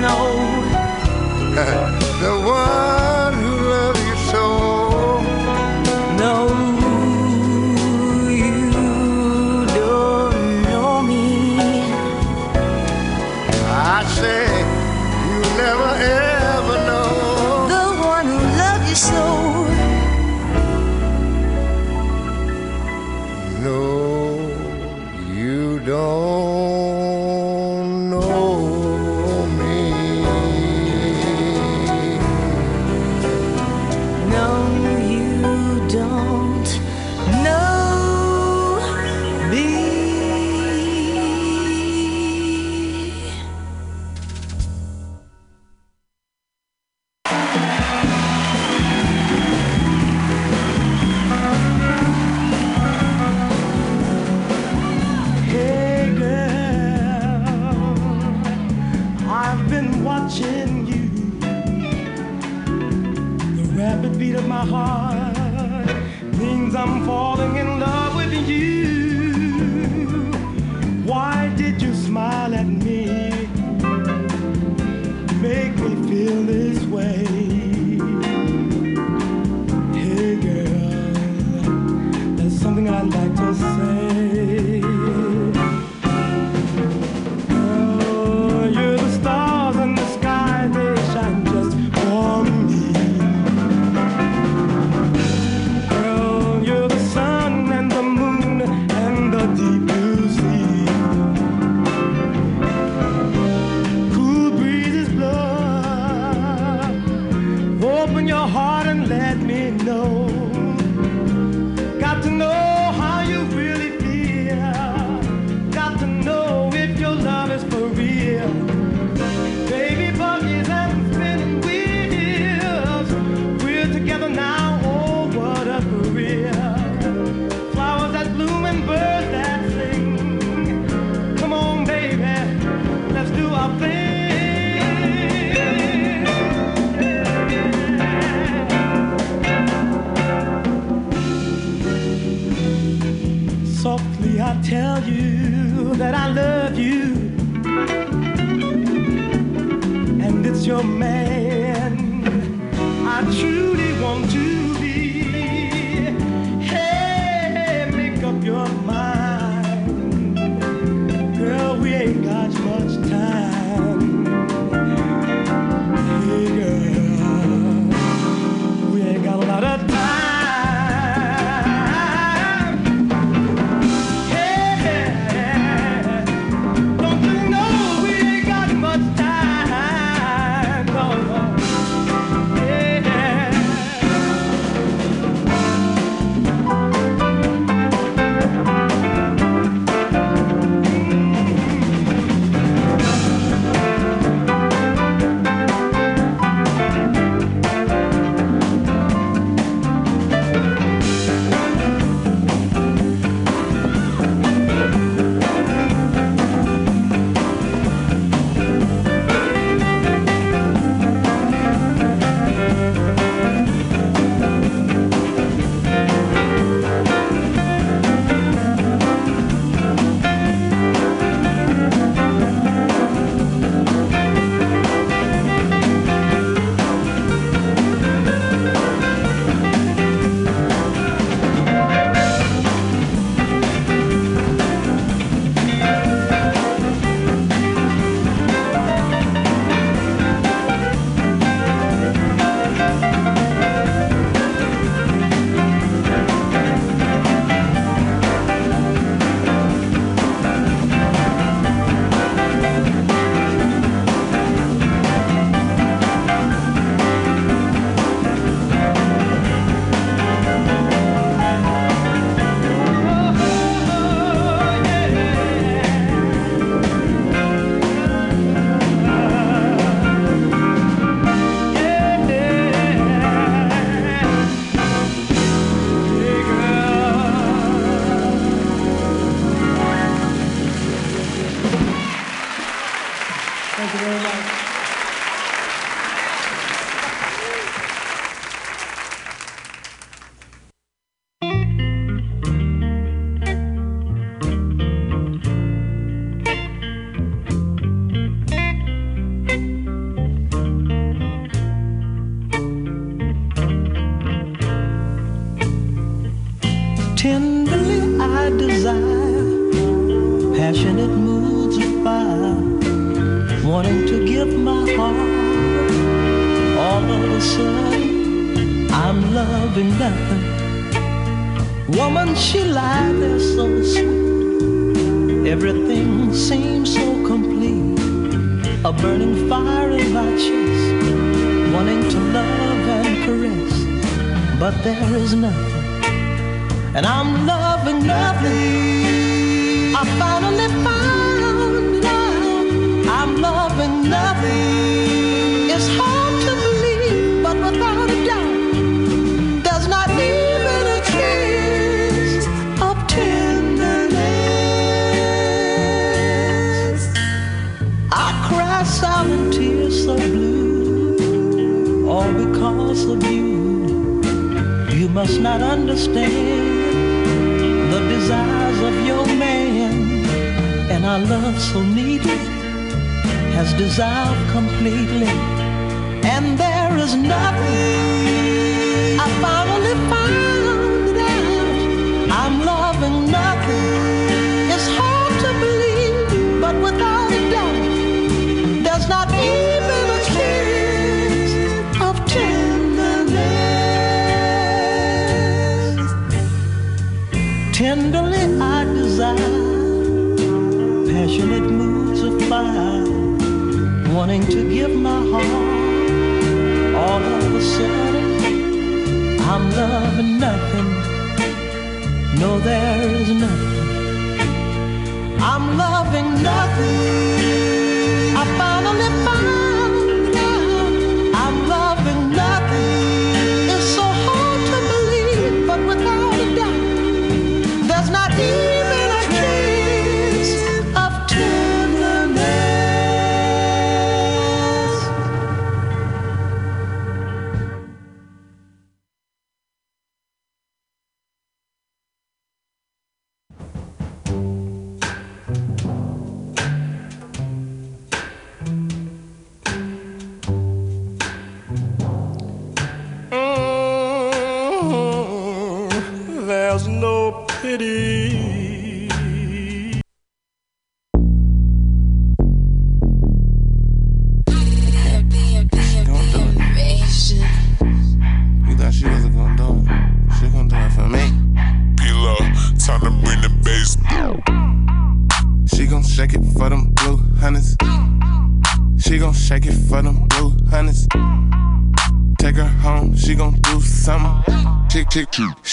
know. the one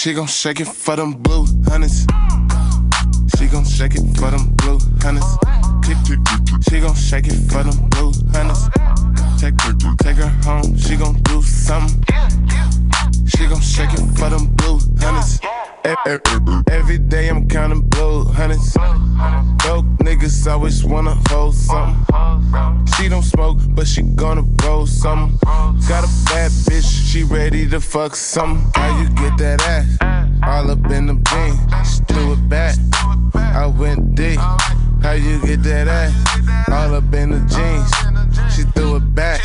She gon' shake it for them blue hunnids. She gon' shake it for them blue hunnids. She gon' shake it for them blue hunnids. Take her, take her home, she gon' do something. She gon' shake it for them blue hunnids. Every day I'm counting Broke niggas always wanna hold something. She don't smoke, but she gonna roll something. Got a bad bitch, she ready to fuck something. How you get that ass? All up in the jeans, she threw it back. I went deep. How you get that ass? All up in the jeans, she threw it back.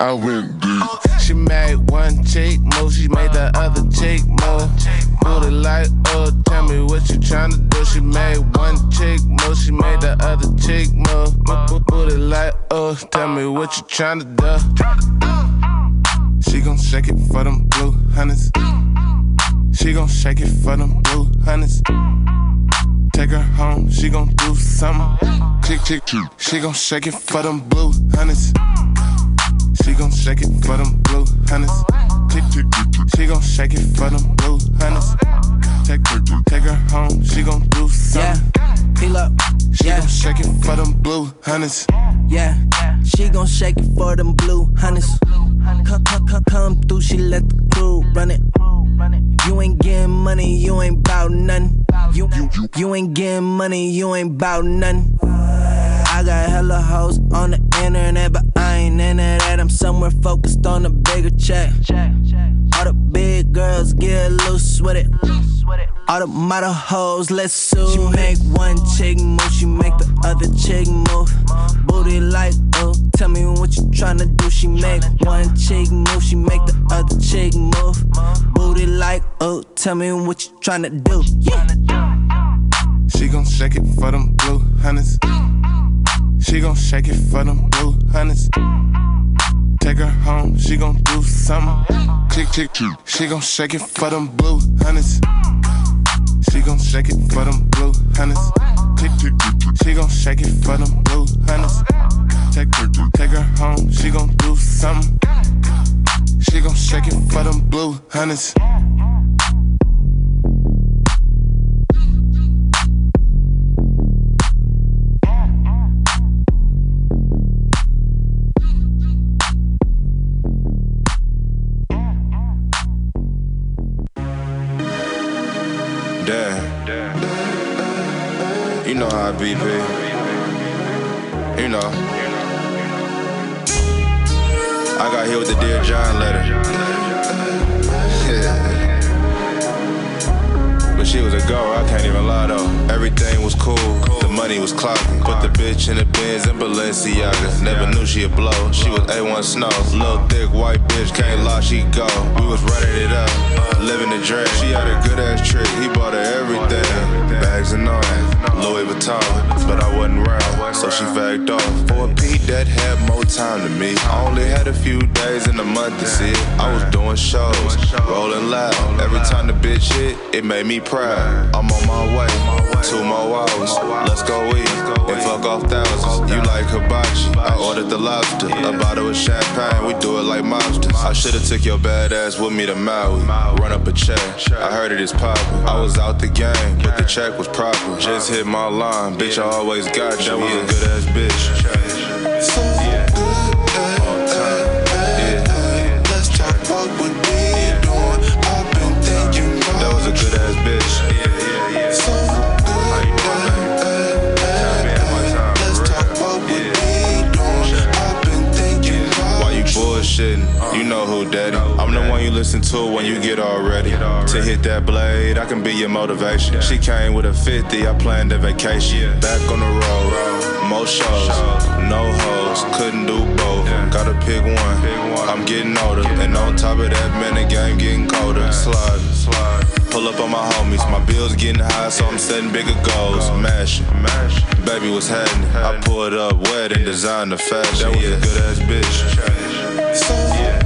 I went deep. She made one chick move, she made the other chick move. Booty like, oh, tell me what you tryna do. She made one chick move, she made the other chick move. Bo- bo- Booty like, oh, tell me what you tryna do. She gon' shake it for them blue hunnids. She gon' shake it for them blue hunnids. Take her home, she gon' do something. Chick, chick. She gon' shake it for them blue hunnids. She gon' shake it for them blue tick. She gon' shake it for them blue hunnids. Take her, take her home. She gon' do something. Peel up. She gon' shake it for them blue hunnids. Yeah, she gon' shake it for them blue hunnids. Come, come, come, come through, she let the crew run it. You ain't getting money, you ain't bout nothing. You, you, you ain't getting money, you ain't bout nothing. I got hella hoes on the internet, but I ain't into that. I'm somewhere focused on a bigger check. All the big girls get loose with it. All the model hoes, let's sue. She make one chick move, she make the other chick move. Booty like, oh, tell me what you tryna do? She make one chick move, she make the other chick move. Booty like, oh, tell me what you tryna do. Yeah. She gon' shake it for them blue hunnids. She gon' shake it for them blue hunnids. Take her home, she gon' do something. Chick, chick, chick. She gon' shake it for them blue hunnids. She gon' shake it for them blue hunnids. Chick, chick, chick. She gon' shake it for them blue hunnids. Take her, take her home, she gon' do something. She gon' shake it for them blue Dad. You know how I be, B. You know. I got here with the Dear John letter. But she was a go, I can't even lie though. Everything was cool, the money was clocking. Put the bitch in the Benz and Balenciaga. Never knew she'd blow. She was A1 Snow. Little thick white bitch, can't lie, she go. We was running it up, uh, living the dream. She had a good ass trick, he bought her everything. Bags and all, Louis Vuitton. But I wasn't around, so she fagged off. For a Pete that had more time than me. I only had a few days in the month to see it. I was doing shows, rolling loud. Every time the bitch hit, it made me I'm on my way, two more hours. Let's go eat and fuck off thousands. You like hibachi? I ordered the lobster, a bottle of champagne. We do it like mobsters. I should've took your bad ass with me to Maui, run up a check. I heard it is poppin'. I was out the game, but the check was proper. Just hit my line, bitch. I always got you. That was a good ass bitch. Know who, daddy. I'm the one you listen to when you get all ready. To hit that blade, I can be your motivation. She came with a 50, I planned a vacation. Back on the road, more shows, no hoes, couldn't do both. Gotta pick one. I'm getting older, and on top of that, man, the game getting colder. Slide, slide. Pull up on my homies, my bills getting high, so I'm setting bigger goals. Mashing, baby, what's happening? I pulled up wet and designed the fashion. That was a good ass bitch. So Let's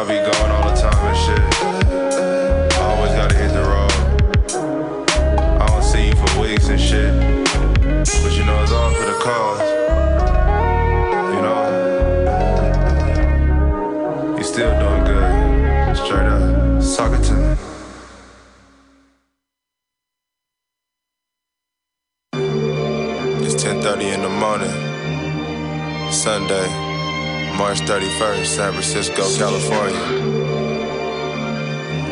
I be going all the time and shit. I always gotta hit the road. I don't see you for weeks and shit. But you know it's all for the cause. You know? You still doing good. Straight up. Suck it to me. It's 10:30 in the morning. Sunday, March 31st, San Francisco, California.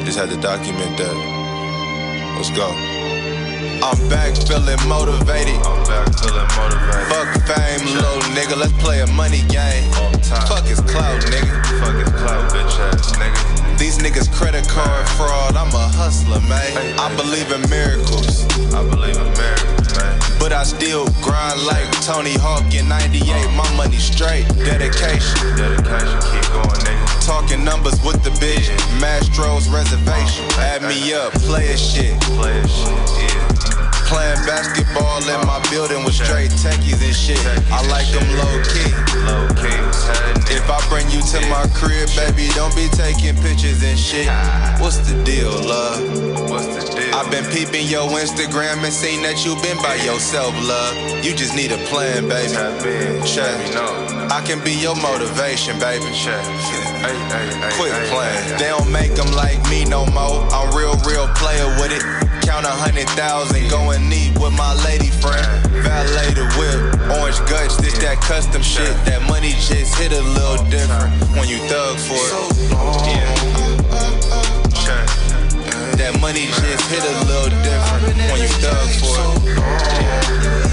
Just had to document that. Let's go. I'm back feeling motivated. I'm back feeling motivated. Fuck fame, little nigga. Let's play a money game. Fuck his clout, nigga. Fuck his clout, bitch ass nigga. These niggas credit card fraud. I'm a hustler, man. I believe in miracles. I believe in miracles. But I still grind like Tony Hawk in 98. My money straight. Dedication. Dedication. Keep going, nigga. Talking numbers with the bitch. Mastro's reservation. Add me up. Play a shit. Play a shit, yeah. Playing basketball in my building with straight techies and shit. I like them low key. If I bring you to my crib, baby, don't be taking pictures and shit. What's the deal, love? What's the deal? I've been peeping your Instagram and seen that you been by yourself, love. You just need a plan, baby. Check. I can be your motivation, baby. Check. Quit playing. They don't make them like me no more. I'm real, real player with it. Count a hundred thousand, going neat with my lady friend. Valet the whip, orange guts, this that custom shit. That money just hit a little different when you thug for it. Yeah. That money just hit a little different when you thug for it.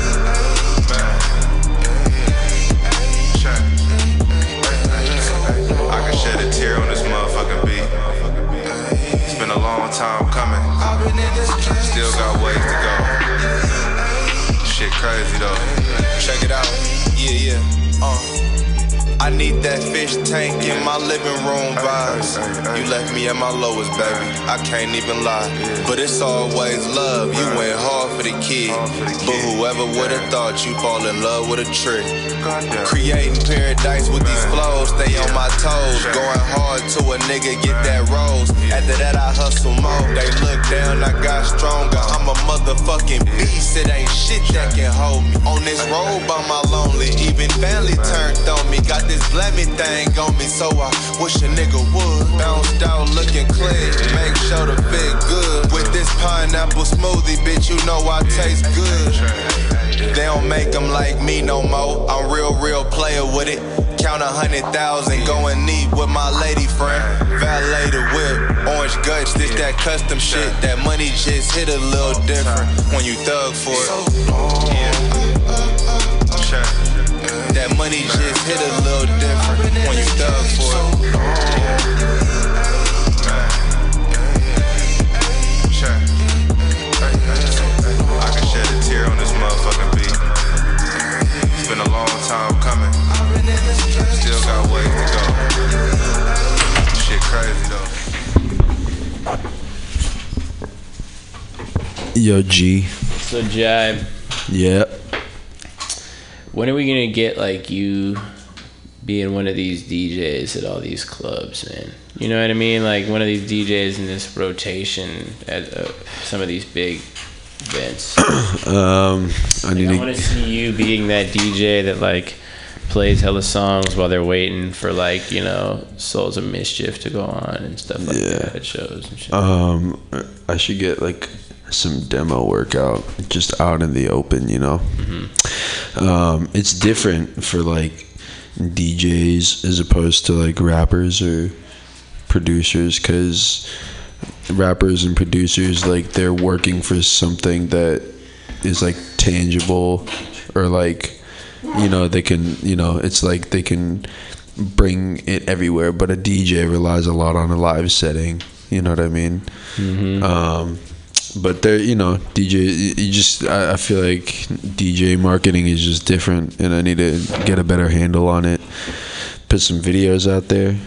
That fish tank in my living room vibes. You left me at my lowest, baby. I can't even lie. But it's always love. You went hard for the kid. But whoever would have thought you fall in love with a trick. Creating paradise with these flows. Stay on my toes. Going hard to a nigga get that rose. After that, I hustle more. They look down, I got stronger. I'm a motherfucking beast. It ain't shit that can hold me. On this road by my lonely. Even family turned on me. Got this blammy thing on me, so I wish a nigga would. Bounced out looking clean, make sure the fit good. With this pineapple smoothie, bitch, you know I taste good. They don't make them like me no more. I'm real, real player with it. Count a hundred thousand, going neat with my lady friend. Valet the whip, orange guts, this that custom shit. That money just hit a little different when you thug for it. Uh, uh, uh, That money just hit a little different when you thug for it. I can shed a tear on this motherfucking beat. It's been a long time coming. Still got ways to go. Shit crazy though. Yo, G. So Jibe, Yeah. When are we gonna get like you being one of these DJs at all these clubs, man? You know what I mean? Like one of these DJs in this rotation at uh, some of these big events. Um, I need I want to see you being that DJ that like plays hella songs while they're waiting for like you know Souls of Mischief to go on and stuff like that at shows and shit. Um, I should get like some demo workout just out in the open, you know. Um, it's different for like DJs as opposed to like rappers or producers because rappers and producers like they're working for something that is like tangible or like you know they can you know it's like they can bring it everywhere but a dj relies a lot on a live setting you know what i mean um but there you know dj you just I, I feel like dj marketing is just different and i need to get a better handle on it put some videos out there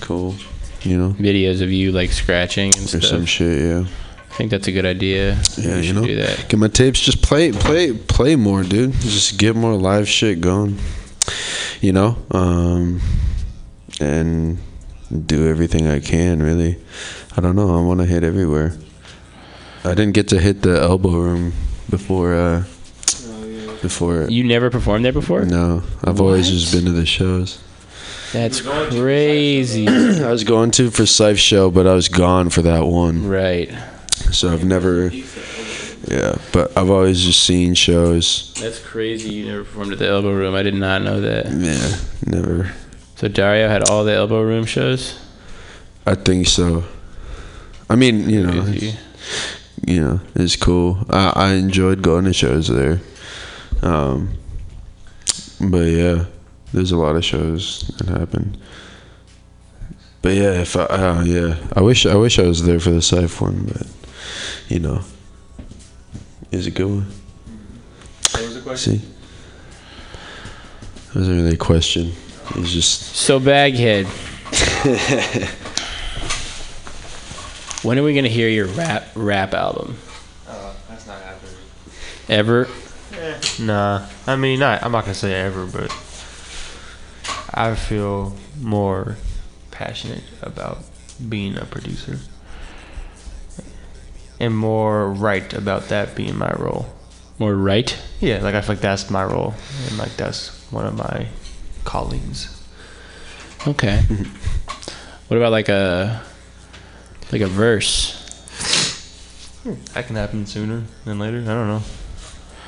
cool you know videos of you like scratching and or stuff. some shit yeah I think that's a good idea. yeah, we you know, do that. get my tapes. Just play, play, play more, dude. Just get more live shit going. You know, um, and do everything I can. Really, I don't know. I want to hit everywhere. I didn't get to hit the elbow room before. Uh, before You never performed there before? no, I've always just been to the shows. That's crazy. I was going to for Scythe show, but I was gone for that one. Right. So I've never. Yeah, but I've always just seen shows. That's crazy. You never performed at the Elbow Room. I did not know that. Yeah, never. So Dario had all the Elbow Room shows. I think so. I mean, you know, you know, it's cool. I, I enjoyed going to shows there. Um, but yeah, there's a lot of shows that happen. But yeah, if I, uh, yeah, I wish I wish I was there for the Scythe one, but you know, is a good one. What was the question? See, it wasn't really a question. It's just So Baghead. when are we gonna hear your rap rap album? Uh, that's not happening. Ever? Nah, I mean, not. I'm not gonna say ever, but I feel more passionate about being a producer and more right about that being my role. More right? Yeah, like I feel like that's my role, and like that's one of my callings. Okay. what about like a like a verse? That can happen sooner than later. I don't know.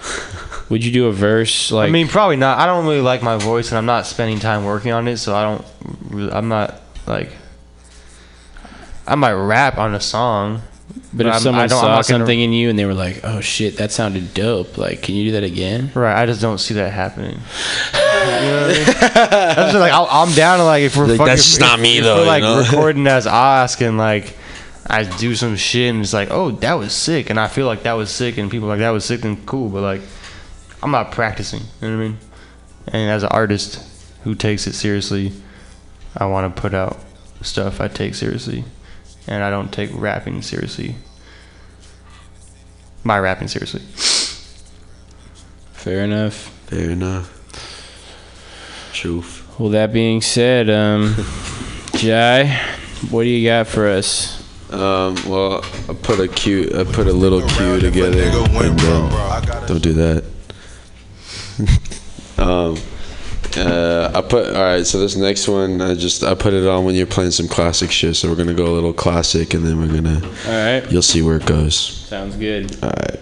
Would you do a verse like? I mean, probably not. I don't really like my voice, and I'm not spending time working on it, so I don't. Really, I'm not like. I might rap on a song, but if I'm- someone I don't- saw not gonna- something in you and they were like, "Oh shit, that sounded dope," like, can you do that again? Right, I just don't see that happening. You know I mean? I'm just like I'll, I'm down to like if we're Like, fucking, that's just if- not me, if though, We're you like know? recording as Ask and like I do some shit and it's like oh that was sick and I feel like that was sick and people are like that was sick and cool but like I'm not practicing. You know what I mean? And as an artist who takes it seriously, I want to put out stuff I take seriously, and I don't take rapping seriously. My rapping seriously. Fair enough. Fair enough. Truth. Well, that being said, um, Jai, what do you got for us? Um, well, I put a cute, I put a little cue together, and don't do that. um, uh, I put all right. So this next one, I just I put it on when you're playing some classic shit. So we're gonna go a little classic, and then we're gonna. All right. You'll see where it goes. Sounds good. All right.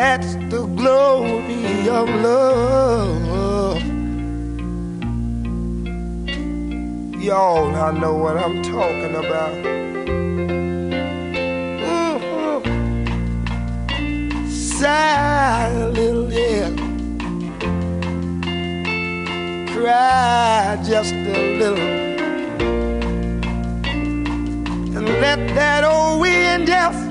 That's the glory of love. Y'all now know what I'm talking about. Mm-hmm. Sigh little, yeah. Cry just a little. And let that old wind just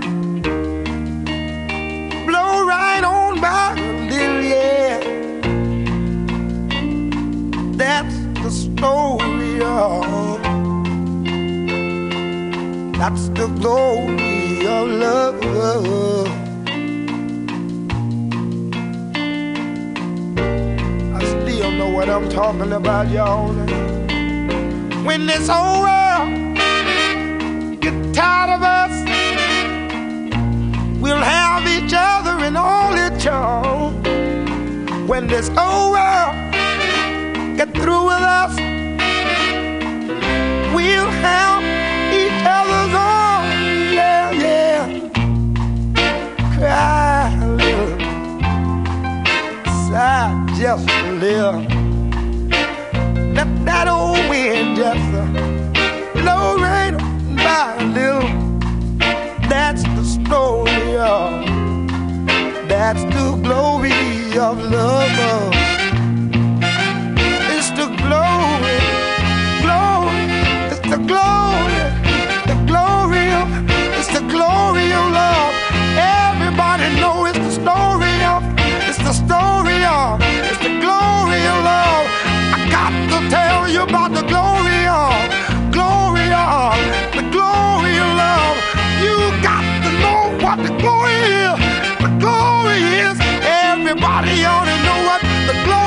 reindeer, yeah. That's the story of. That's the glory of love. I still know what I'm talking about, y'all. When this whole world get tired of us, we'll have each other mother all only all When this old world get through with us, we'll have each other's arms. Yeah, yeah. Cry a little, sigh just a little. Let that old wind just uh, blow right by a little. That's the story of. That's the glory of love. It's the glory, glory, it's the glory, the glory, of, it's the glory of love. Everybody know it's the story of, it's the story of, it's the glory of love. I got to tell you about the glory. Everybody ought to know what the glory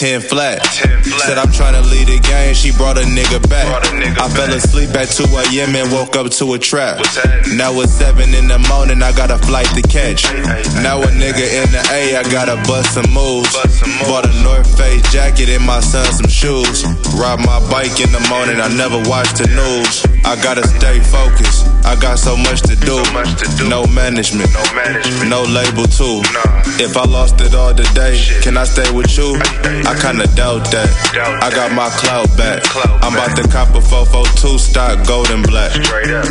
10 flat. 10 flat. Said I'm trying to lead the game, she brought a nigga back. A nigga I back. fell asleep at 2 a.m. and woke up to a trap. Now it's 7 in the morning, I got a flight to catch. Hey, hey, hey, now a nigga in the A, I gotta bust some moves. Bust some moves. Bought a North Face jacket and my son some shoes. Ride my bike in the morning, I never watch the news. I gotta stay focused. I got so much to do. No management, no label too. If I lost it all today, can I stay with you? I kinda doubt that. I got my clout back. I'm about to cop a 442 stock, golden black.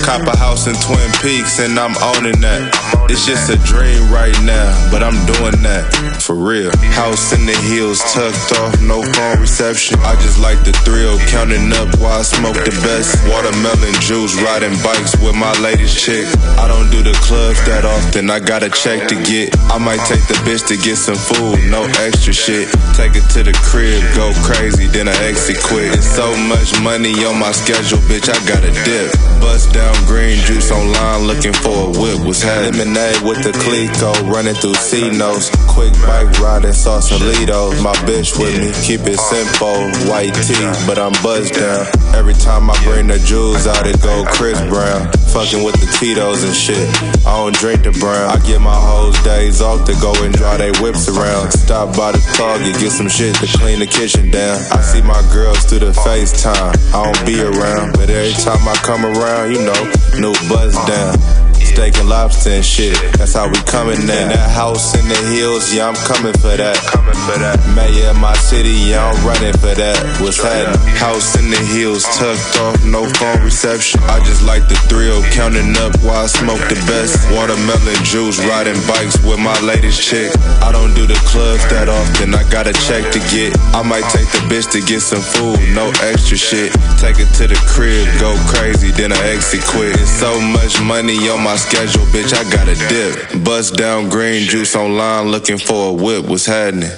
Cop a house in Twin Peaks and I'm owning that. It's just a dream right now, but I'm doing that for real. House in the hills, tucked off, no phone reception. I just like the thrill, counting up while I smoke the best. Watermelon juice, riding bikes with my latest chick. I don't do the clubs that often, I got a check to get. I might take the bitch to get some food, no extra shit. Take it to the crib, go crazy, then I exit quick. It's so much money on my schedule, bitch, I gotta dip. Bust down green juice online, looking for a whip. Was had lemonade with the Clico, running through C notes. Quick bike riding Sausalitos. My bitch with me, keep it simple. White tee, but I'm buzzed down. Every time I bring the jewels out, it go Chris Brown. Fucking with the Tito's and shit. I don't drink the brown. I get my hoes days off to go and draw they whips around. Stop by the Target, get some shit to clean the kitchen down. I see my girls through the FaceTime. I don't be around, but every time I come around, you know, new buzz down. Steak and lobster and shit. That's how we coming in. That house in the hills, yeah, I'm coming for that. Coming for that. Mayor of my city, yeah, I'm running for that. What's happening? House in the hills, tucked off, no phone reception. I just like the thrill, counting up while I smoke the best. Watermelon juice, riding bikes with my latest chick. I don't do the clubs that often, I got a check to get. I might take the bitch to get some food, no extra shit. Take it to the crib, go crazy, then I exit quick. So much money on my schedule, bitch, I gotta dip. Bust down green juice online, looking for a whip. What's happening?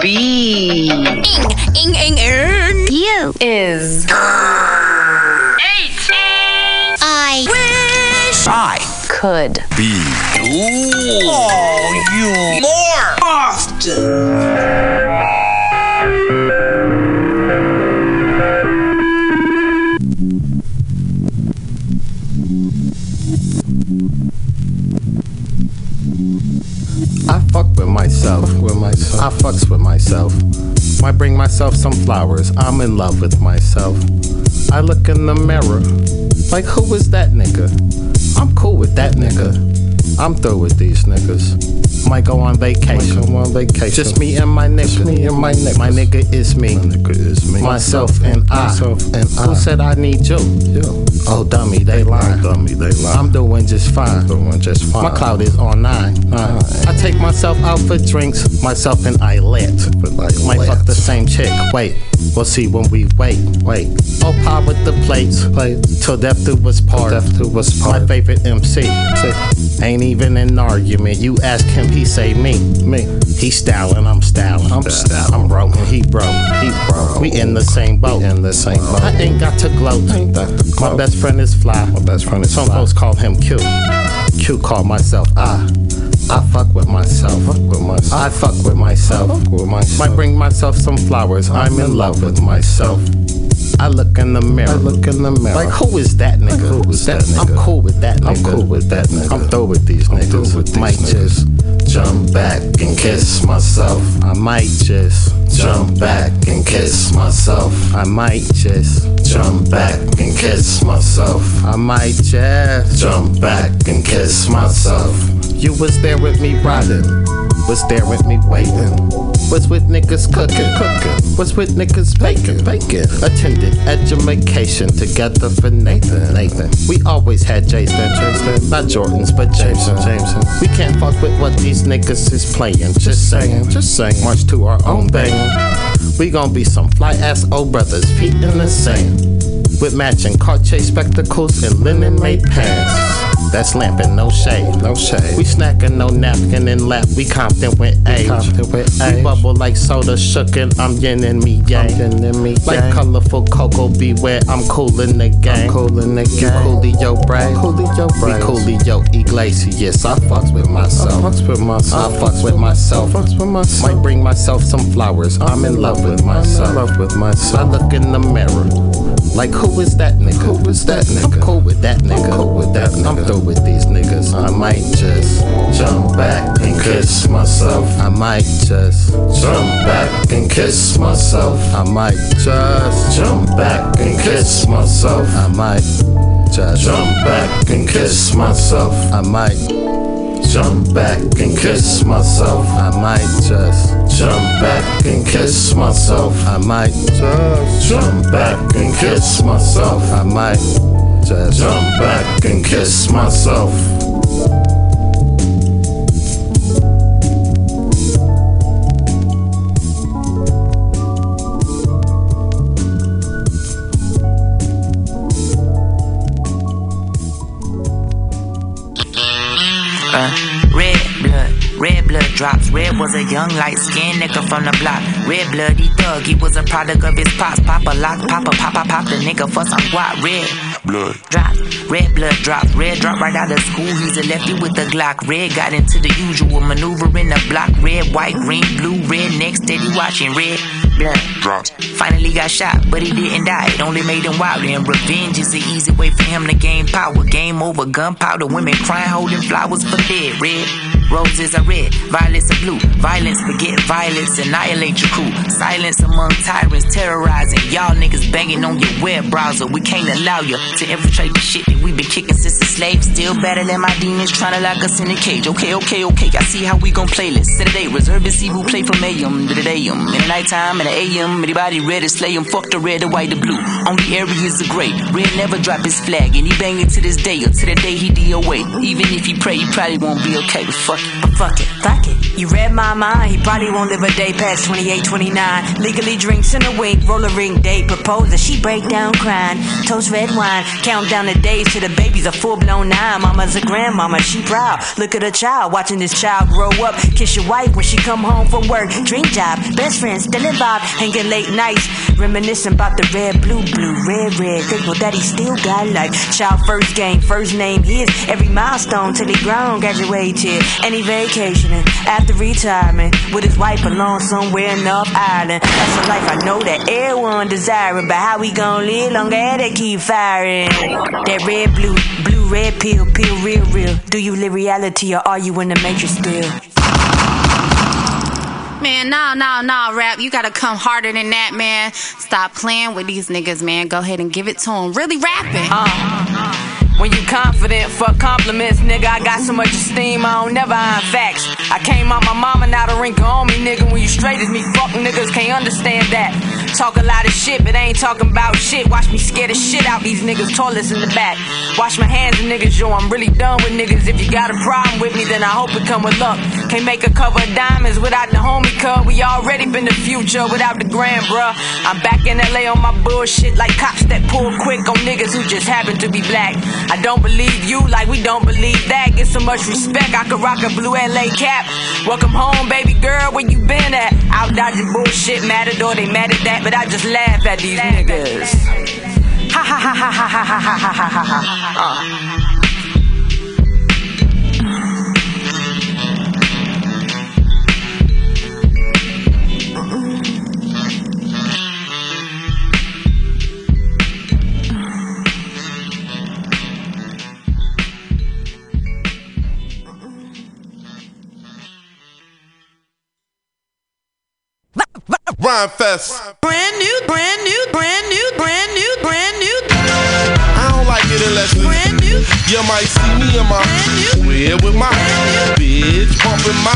B. Ing, ing, ing, You is. Eight. I wish. I could. be. Oh, you more I with myself. With myself. I fucks with myself. Might bring myself some flowers. I'm in love with myself. I look in the mirror. Like who is that nigga? I'm cool with that nigga. I'm through with these niggas. Might go on vacation. Go on vacation. Just me and my nigga. me and my nigga. My nigga is me. My nigga is me. Myself and I. Myself and I. Who said I need you? You. Oh dummy, they lie. Dummy, they. I'm doing just fine. I'm Doing just fine. My cloud is on nine. nine. I take myself out for drinks. Myself and I lit. Might fuck the same chick. Wait. We'll see when we wait. Wait. Oh, pie with the plates. Play till death do us part. Death do us part. My favorite MC. Ain't even an argument. You ask him, he say me. Me. He styling, I'm styling. I'm styling. I'm broke he broke. He broke. We in the same boat. In the same boat. I ain't got to gloat. My best friend is fly. My best friend is Some folks call him Q. Q call myself I. I fuck with myself. Fuck with myself. I fuck with myself. Fuck with myself. Might bring myself some flowers. I'm in love with myself. I look in the mirror. I look in the mirror. Like who is that nigga? Who is that, nigga? I'm cool with that nigga. I'm cool with that nigga. I'm through with these niggas. With might just jump back and kiss myself. I might just jump back and kiss myself. I might just jump back and kiss myself. I might just jump back and kiss myself. You was there with me riding. Was there with me waiting. Was with niggas cooking, cooking. Was with niggas baking, baking. Attended education together for Nathan, Nathan. We always had Jason, Jason. Not Jordans, but Jameson, Jameson. We can't fuck with what these niggas is playing. Just saying, just saying. March to our own banging. We gon' be some fly ass old brothers, feet in the sand. With matching Cartier spectacles and linen made pants. That's lamping, no shade. No shade. We snacking, no napkin in lap. We Compton with age. We bubble like soda shookin'. I'm yin and me yang. and me like colorful cocoa, beware. I'm coolin' the game. I'm cool in the game. Coolio Bray. Coolio Bray. We Coolio Iglesias. I fucks with myself. I fucks with myself. I fucks with myself. I fucks with myself. Might bring myself some flowers. I'm in love with myself. i love with myself. I look in the mirror. Like who is that nigga? Who is that nigga? I'm cool with that nigga. I'm cool with that nigga. I'm with these niggas. I might just jump back and kiss myself. I might just jump back and kiss myself. I might just jump back and kiss myself. I might just jump back and kiss myself. I might jump back and kiss myself. I might just jump back and kiss myself. I might just jump back and kiss myself. I might just jump back and kiss myself. Drops. Red was a young, light skinned nigga from the block. Red bloody thug, he was a product of his pops. Papa lock, papa, papa, pop the nigga for some guap. Red blood. drops, red blood drops. Red drop right out of school, he's a lefty with the Glock. Red got into the usual maneuver in the block. Red, white, green, blue, red, next steady watching. Red blood drops. Finally got shot, but he didn't die. It only made him wilder. And revenge is the easy way for him to gain power. Game over, gunpowder, women crying, holding flowers for dead. Red Roses are red, violets are blue. Violence beget violence, annihilate your crew. Silence among tyrants, terrorizing. Y'all niggas banging on your web browser. We can't allow you to infiltrate the shit we been kicking since the slaves. Still battling my demons, trying to lock us in a cage. Okay, okay, okay. I see how we gon' play this. Date, reserve and see who play for Mayhem. To the dayum. In the nighttime, in the AM. Anybody ready to slay 'em? Fuck the red, the white, the blue. Only areas are gray. Red never drop his flag, and he banging to this day or to the day he DOA. Even if he pray, he probably won't be okay. But fuck it. But fuck it, fuck it. You read my mind, he probably won't live a day past 28, 29. Legally drinks in a wink, roll a ring date, propose she break down crying. Toast red wine, count down the days the baby's a full blown nine. Mama's a grandmama, she proud. Look at her child, watching this child grow up. Kiss your wife when she come home from work. Dream job, best friends, still in involved, hanging late nights. Reminiscing about the red, blue, blue, red, red. Thankful that he still got life. Child first game, first name his. Every milestone till he grown, graduated. And he vacationing after retirement with his wife alone somewhere in North Island. That's a life I know that everyone desiring. But how we gon' live long as they keep firing? That red, blue, blue, red pill, pill, real, real. Do you live reality or are you in the matrix still? Man, no, no, no, rap. You gotta come harder than that, man. Stop playing with these niggas, man. Go ahead and give it to them. Really rapping. Uh-huh. When you confident, fuck compliments, nigga. I got so much esteem, I don't never iron facts. I came out my mama, not a wrinkle on me, nigga. When you straight as me, fuck niggas can't understand that. Talk a lot of shit, but ain't talking about shit. Watch me scare the shit out these niggas, toilets in the back. Wash my hands of niggas, yo, I'm really done with niggas. If you got a problem with me, then I hope it come with luck. Can't make a cover of diamonds without the homie cut. We already been the future without the grand, bruh. I'm back in LA on my bullshit like cops that pull quick on niggas who just happen to be black. I don't believe you like we don't believe that. Get so much respect, I could rock a blue LA cap. Welcome home, baby girl, where you been at? Out dodging bullshit, matador, they mad at that, but I just laugh at these niggas. Ha ha ha ha ha ha ha ha ha ha ha. Rhyme Fest. Brand new, brand new, brand new, brand new, brand new. I don't like it unless it's brand new. You might see me in my crib with my bitch bumping my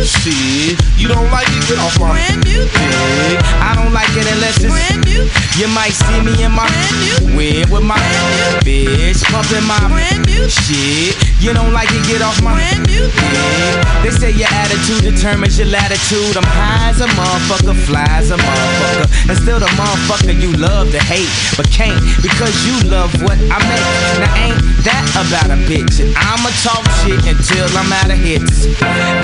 shit. You don't like it? Get off my dick. I don't like it unless it's brand new. You might see me in my crib with my bitch pumping my shit. You don't like it? Get off my dick. They say your attitude determines your latitude. I'm high as a motherfucker, fly as a motherfucker, and still the motherfucker you love to hate, but can't because you love what I make. Now ain't that about a bitch? And I'ma talk shit until I'm out of hits.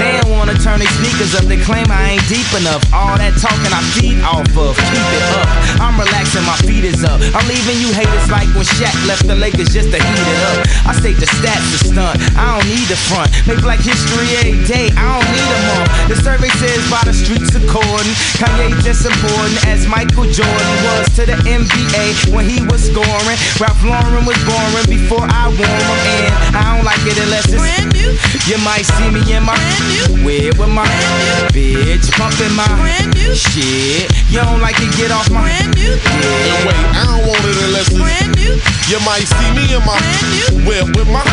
They don't wanna turn their sneakers up. They claim I ain't deep enough. All that talking I feed off of. Keep it up. I'm relaxing, my feet is up. I'm leaving you haters like when Shaq left the Lakers just to heat it up. I state the stats to stunt. I don't need the front. Make black history a day. I don't need them all. The survey says by the streets according. Kanye just important as Michael Jordan was to the NBA when he was scoring. Ralph Lauren was boring before I wore him in. I don't like it unless it's brand new. You might see me in my crib with my bitch pumping my shit. You don't like it? Get off my brand new. And wait, I don't want it unless it's brand new. You might see me in my whip with my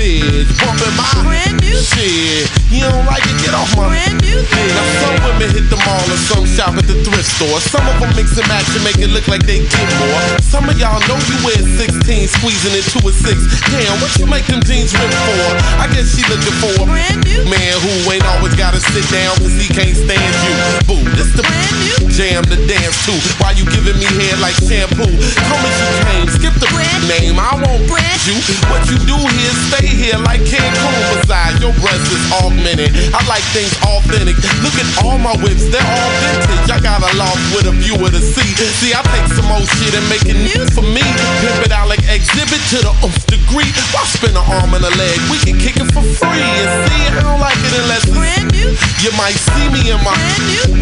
bitch bumping my shit. You don't like it? Get off my dick. Now some women hit the mall and some shop at the thrift store. Some of them mix and match and make it look like they get more. Some of y'all know you wear 16, squeezing into a six. Damn, what you make them jeans rip for? I guess she looking for a brand new man who ain't always gotta sit down cause he can't stand you. Boo, this the brand new jam to dance to. Why you giving me hair like shampoo? Come as you came, skip the brand name. I won't brand you. What you do here, stay here like Cancun. Besides, your breast is augmented. I like things authentic. Look at all my whips, they're all vintage. I got a loft with a view of the sea. See, I take some old shit and make it new for me. Pimp it out like exhibit to the oomph degree. Why spin an arm and a leg? We can kick it for free. And see, I don't like it unless it's brand new. You might see me in my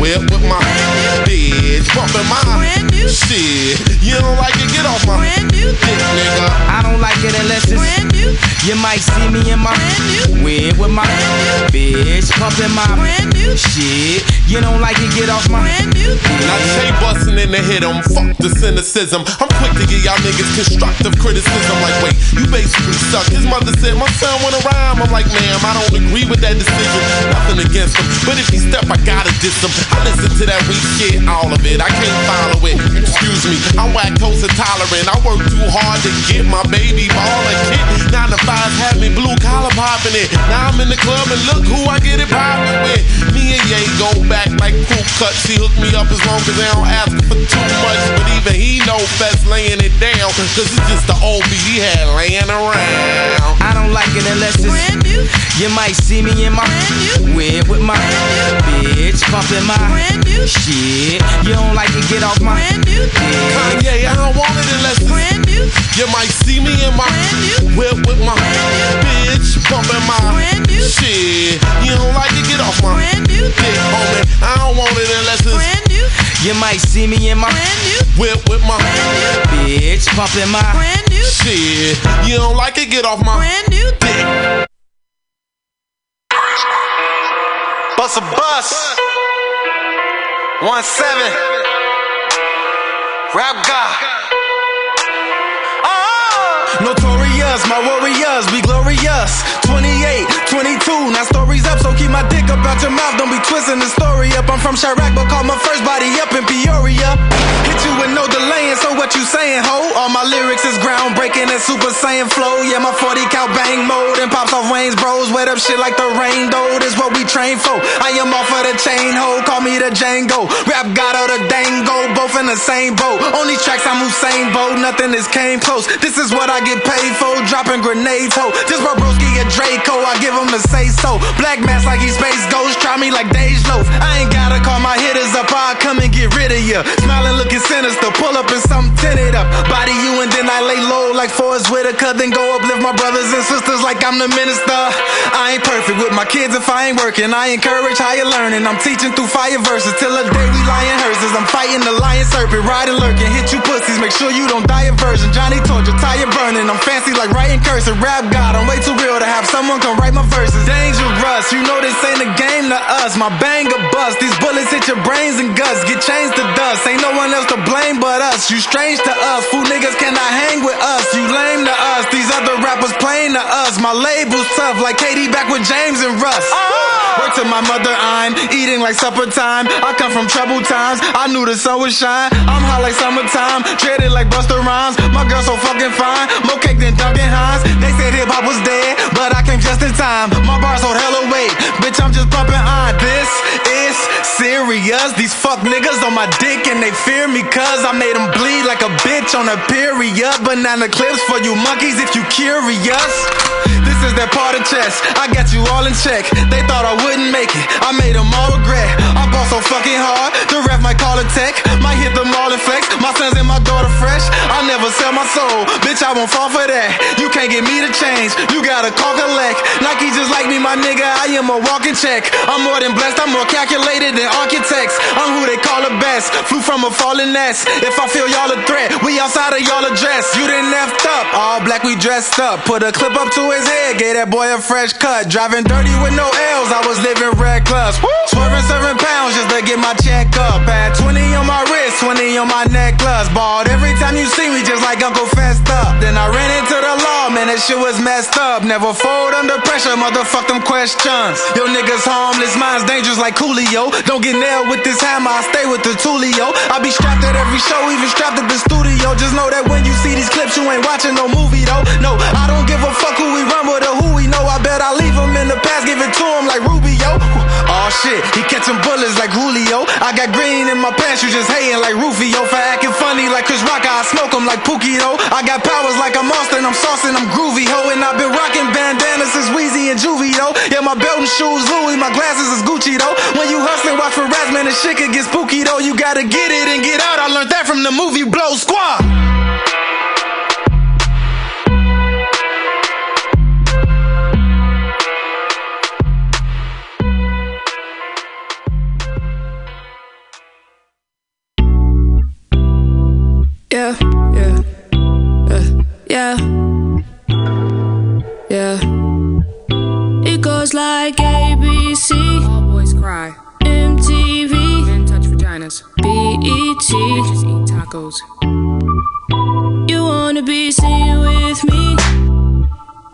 whip with my bitch bumping my shit. You don't like it? Get off my brand new dick, nigga. I don't like it unless it's brand new. You might see me in my whip with my brand new. bitch pumping my brand new shit. You don't like it, get off my brand new. Now Jay bustin' in the head on fuck the cynicism. I'm quick to give y'all niggas constructive criticism. Like, wait, you basically suck. His mother said, my son wanna rhyme. I'm like, ma'am, I don't agree with that decision. Nothing against him. But if he step, I gotta diss him. I listen to that weak shit, all of it. I can't follow it. Excuse me, I'm lactose intolerant. I work too hard to get my baby ball and kid. Nine to fives had me blue collar popping it. Now I'm in the club and look who I get it poppin' with. Me and Ye go back like crew cuts. He hook me up as long as they don't ask for too much. But even he know best laying it down. Cause it's just the old beat he had laying around. I don't like it unless it's brand new. You might see me in my brand new whip with my hand bitch pumping my brand new shit. You don't like it, get off my dick. Kanye, I don't want it unless it's brand new. You might see me in my whip with my bitch bumping my shit. You don't like it, get off my dick, homie. I don't want it unless it's brand new. You might see me in my whip with my bitch pumping my shit. You don't like it, get off my dick. Bust a bus. One seven. Rap God. Ah. Notorious, my warriors, be glorious. 28, 22, now stories up, so keep my dick up out your mouth. Don't be twisting the story up. I'm from Chirac, but call my first body up in Peoria. Hit you with no delaying, so what you saying, ho? All my lyrics is groundbreaking and super saiyan flow. Yeah, my 40 cal bang mode and pops off Wayne's bros. Wet up shit like the rain, though. This what we train for. I am off of the chain, ho. Call me the Django. Rap God or the Dango, both in the same boat. On these tracks, I'm Usain Bolt. Nothing is came close. This is what I get paid for. Dropping grenades, ho. Just my broski a Draco. I give him the say so. Black mask like he space ghost. Try me like Dej Loaf. I ain't gotta call my hitters up. I'll come and get rid of ya. Smiling, looking sinister. Pull up and something tinted up. Body you and then I lay low like Forest Whitaker. Then go uplift my brothers and sisters like I'm the minister. I ain't perfect with my kids if I ain't working. I encourage higher learning. I'm teaching through fire verses till the day we lying hearses. I'm fighting the lion serpent, riding lurking. Hit you pussies, make sure you don't die of version. Johnny torture, tire burning. I'm fancy like writing cursive. Rap God, I'm way too real to have someone come write my verses. Dangerous, you know this ain't a game to us. My bang a bust. These bullets hit your brains and guts. Get changed to dust. Ain't no one else to blame but us. You strange to us. Fool niggas cannot hang with us. You lame to us. These other rappers playing to us. My label's tough like Katie back with James and Russ. Ah! Work to my mother, I'm eating like supper time. I come from troubled times. I knew the sun would shine. I'm hot like summertime. Dreaded like Busta Rhymes. My girl so fucking fine. More cake than Duncan Hines. They said hip hop was dead, but I came just in time. My bars hold hella weight. Bitch, I'm just pumping on. This is serious. These fuck niggas on my dick and they fear me cause I made them bleed like a bitch on a period. Banana clips for you monkeys if you curious. This is that part of chess. I got you all in check. They thought I wouldn't make it. I made them all regret. I bought so fucking hard. The ref might call it tech. Might hit them all in flex. My sons and my daughter fresh. I never sell my soul. Bitch, I won't fall for that. You can't get me to change. You gotta call collect. Nike just like me, my nigga. I am a walking check. I'm more than blessed. I'm more calculated than architects. I'm who they call the best. Flew from a fallen nest. If I feel y'all a threat, we outside of y'all address. You didn't effed up. All black, we dressed up. Put a clip up to his head. Gave that boy a fresh cut. Driving dirty with no L's. I was living reckless. Swerving seven pounds just to get my check up. Had 20 on my wrist, 20 on my necklace. Balled every time you see me, just like Uncle Fessed up. Then I ran into the law, man, that shit was messed up. Never fold under pressure, motherfuck them questions. Yo niggas harmless, mine's dangerous like Coolio. Don't get nailed with this hammer, I stay with the Tulio. I be strapped at every show, even strapped at the studio. Just know that when you see these clips, you ain't watching no movie though. No, I don't give a fuck who we run with or who we know. I bet I leave him in the past, give it to him like Rubio. Oh shit, he catching bullets like Julio. I got green in my pants, you just hating like Rufio. For acting funny like Chris Rock, I smoke him like Pookie though. I got powers like I'm Austin, I'm saucing, I'm groovy ho. And I've been rocking bandanas since Weezy and Juvie though. Yeah, my belt and shoes Louis, my glasses is Gucci though. When you hustling, watch for rats, man, the shit could get spooky though. You gotta get it and get out. I learned that from the movie Blow Squad. Yeah, yeah, uh, yeah, girls like ABC. All boys cry. MTV. Men touch vaginas. BET. Bitches eat tacos. You wanna be seen with me?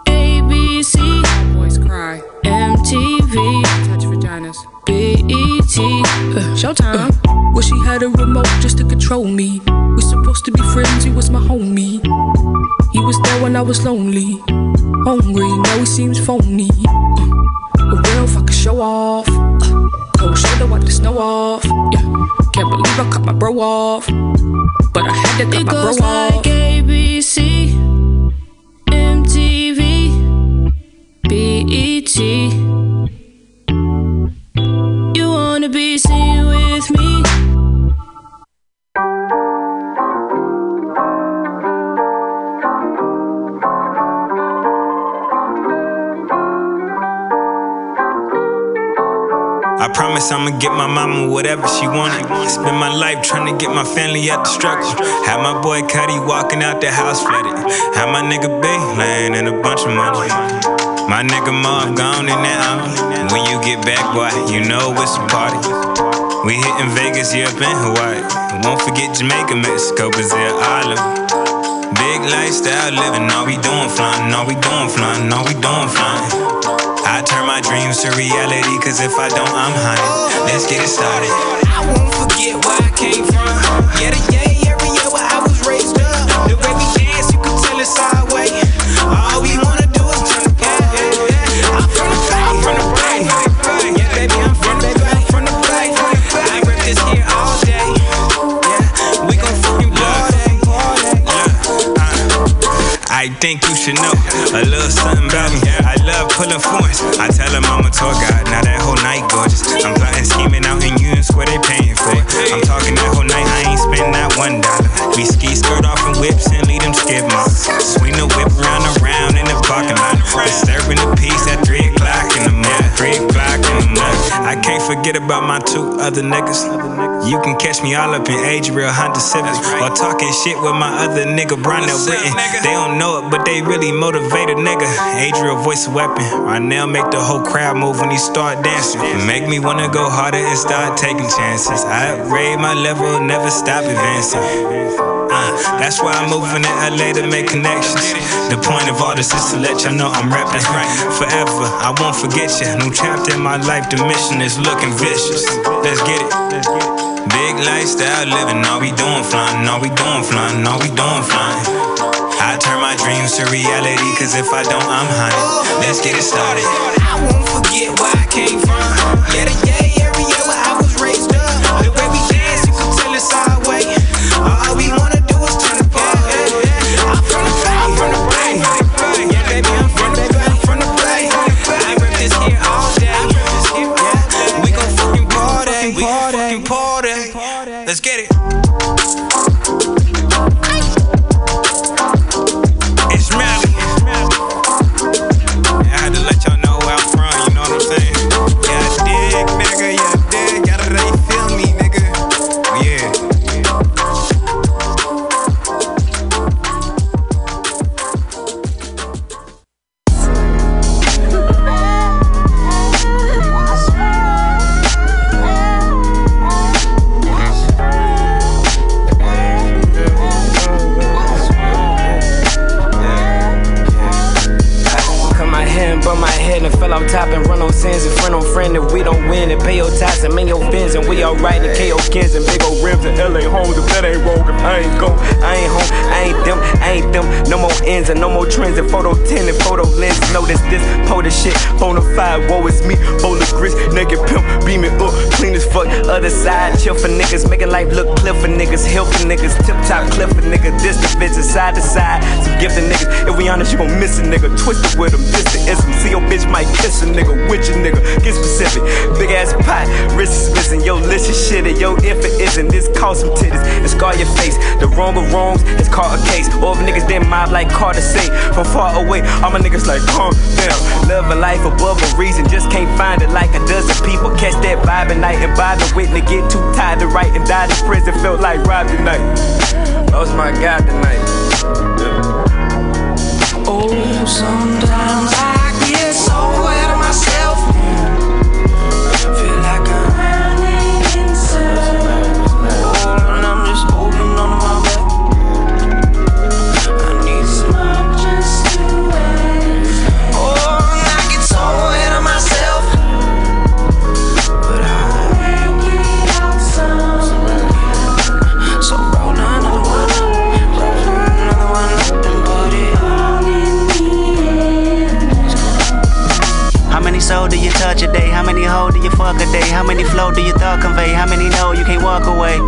ABC. All boys cry. MTV. Touch vaginas. BET. Uh, Showtime. Well, she had a remote just to control me. We supposed to be friends, he was my homie. He was there when I was lonely. Hungry, now he seems phony. Uh, a real fucking show off. Uh, cold shoulder, wipe the snow off. Yeah, can't believe I cut my bro off. But I had to cut It my bro goes off. Mama whatever she wanted. Spend my life trying to get my family out the struggle. Have my boy Cuddy walking out the house flooded. Have my nigga B laying in a bunch of money. My nigga Marv gone in that hour. When you get back, boy, you know it's a party. We hitting Vegas, up in Hawaii. Won't forget Jamaica, Mexico, Brazil, Island. Big lifestyle living, all we doing flying, all we doing flying, all we doing flying. My dreams to reality, cause if I don't, I'm hunted. Let's get it started. I won't forget where I came from. Yeah, the should know a little something about me. I love pulling forms. I tell them I'm a tour guide. Now that whole night gorgeous. I'm plotting, scheming out in unions where they paying for it. I'm talking that whole night. I ain't spend not one dollar. We ski skirt off in whips and lead them skid marks. Swing the whip round and round in the parking lot. Disturbing the peace at three o'clock in the morning. Three o'clock in the morning. I can't forget about my two other niggas. You can catch me all up in age real Honda Civics or talking shit with my other nigga Brownell Britton. They don't know it, but they really motivated nigga. Adriel voice a weapon. Ronnell make the whole crowd move when he start dancing. Make me wanna go harder and start taking chances. I upgrade my level, never stop advancing. Uh, that's why I'm moving to LA to make connections. The point of all this is to let y'all know I'm rapping forever. I won't forget you. New chapter in my life, the mission is looking vicious. Let's get it. Big lifestyle living, all we doing flying, all we doing flying, all we doing flying. I turn my dreams to reality, cause if I don't, I'm high. Let's get it started. I won't forget where I came from. Yeah, the side. Some gifted niggas, if we honest, you gon' miss a nigga, twisted with them, this the ism. See your bitch might kiss a nigga, with your nigga, get specific. Big ass pot, wrist is missing, yo, licious shit, and yo, if it isn't, this cause some titties and scar your face. The wrong of wrongs is caught a case. All of niggas then mob like Carter say, from far away, all my niggas like, calm down. Living life above a reason, just can't find it like a dozen people. Catch that vibe at night and buy the wit to get too tired to write and died in prison, felt like robbed tonight. Lost my God tonight. Oh, sometimes do your thought convey? How many know you can't walk away?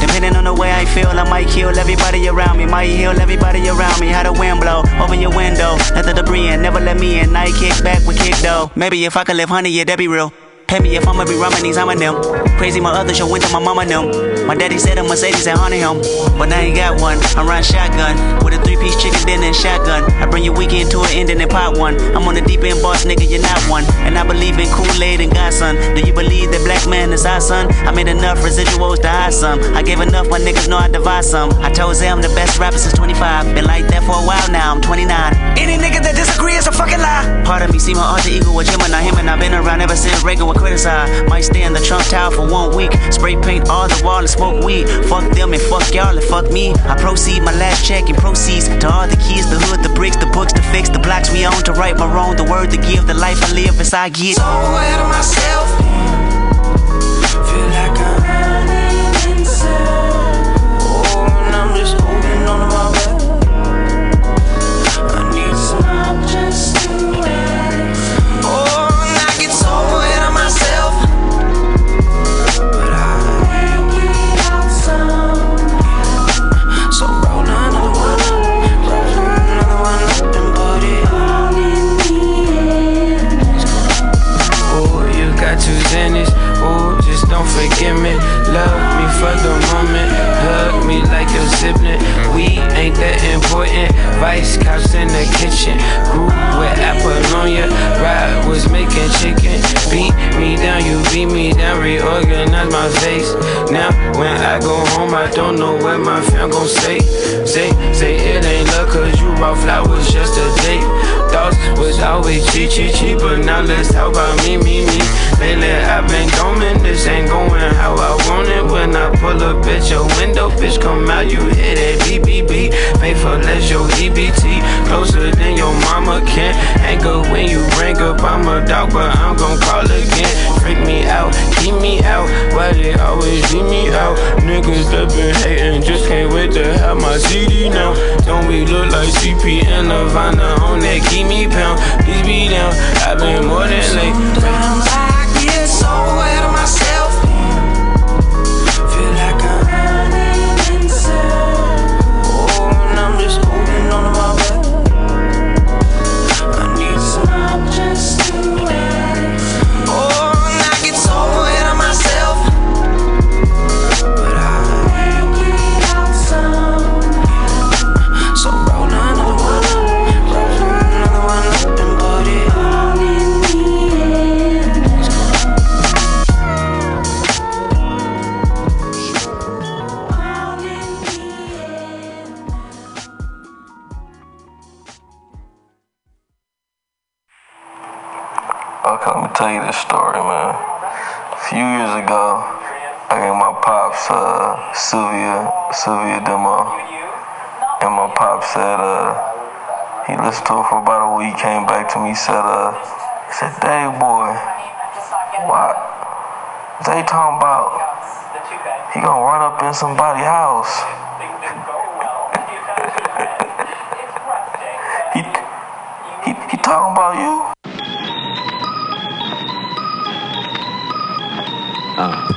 Depending on the way I feel, I might kill everybody around me. Might heal everybody around me. How the wind blow, open your window, let the debris in, never let me in. Night kick back with kick though. Maybe if I could live honey, yeah, that'd be real. Pay me if I'ma be rhyming these, I'm a them. Crazy, my other show went to my mama them. My daddy said a Mercedes and honey him. But now ain't got one. I'm run shotgun with a three piece chicken dinner and shotgun. I bring your weekend to an ending and pot one. I'm on the deep end boss, nigga, you're not one. And I believe in Kool Aid and God, son. Do you believe that black man is our son? I made enough residuals to hide some. I gave enough, my niggas know I divide some. I told Zay I'm the best rapper since 25. Been like that for a while now, I'm 29. Any nigga that disagree is a fucking lie. Part of me see my alter ego with Gemini, him and I've been around ever since Reagan was criticized. Might stay in the Trump Tower for one week. Spray paint all the wall and smoke weed. Fuck them and fuck y'all and fuck me. I proceed my last check and proceeds to all the keys, the hood, the bricks, the books, the fix the blocks we own, to right my wrong, the word to give, the life I live as I get. So ahead of myself. Sibling. We ain't that important. Vice cops in the kitchen. Grew with Apollonia. Ride was making chicken. Beat me down, you beat me down. Reorganize my face. Now, when I go home, I don't know what my fam gon' say. Say, say it ain't love, cause you raw flowers just a date. Thoughts was always cheap, cheap, cheap, but now let's talk about me, me, me. Lately I've been going, this ain't going how I want it. When I pull up at your window, bitch, come out, you hit it, BBB. Faithful as your EBT, closer than your mama can. Good when you ring up, I'm a dog, but I'm gon' call again. Freak me out, keep me out, why they always leave me out? Niggas that been hating, just can't wait to have my CD now. Don't we look like CP and Nirvana on that keep me pound? Please be down, I've been more than late. Sometimes I get so came back to me, said uh, said, Dave boy, what? They talking about he gonna run up in somebody's house. he, he, he talking about you? Uh,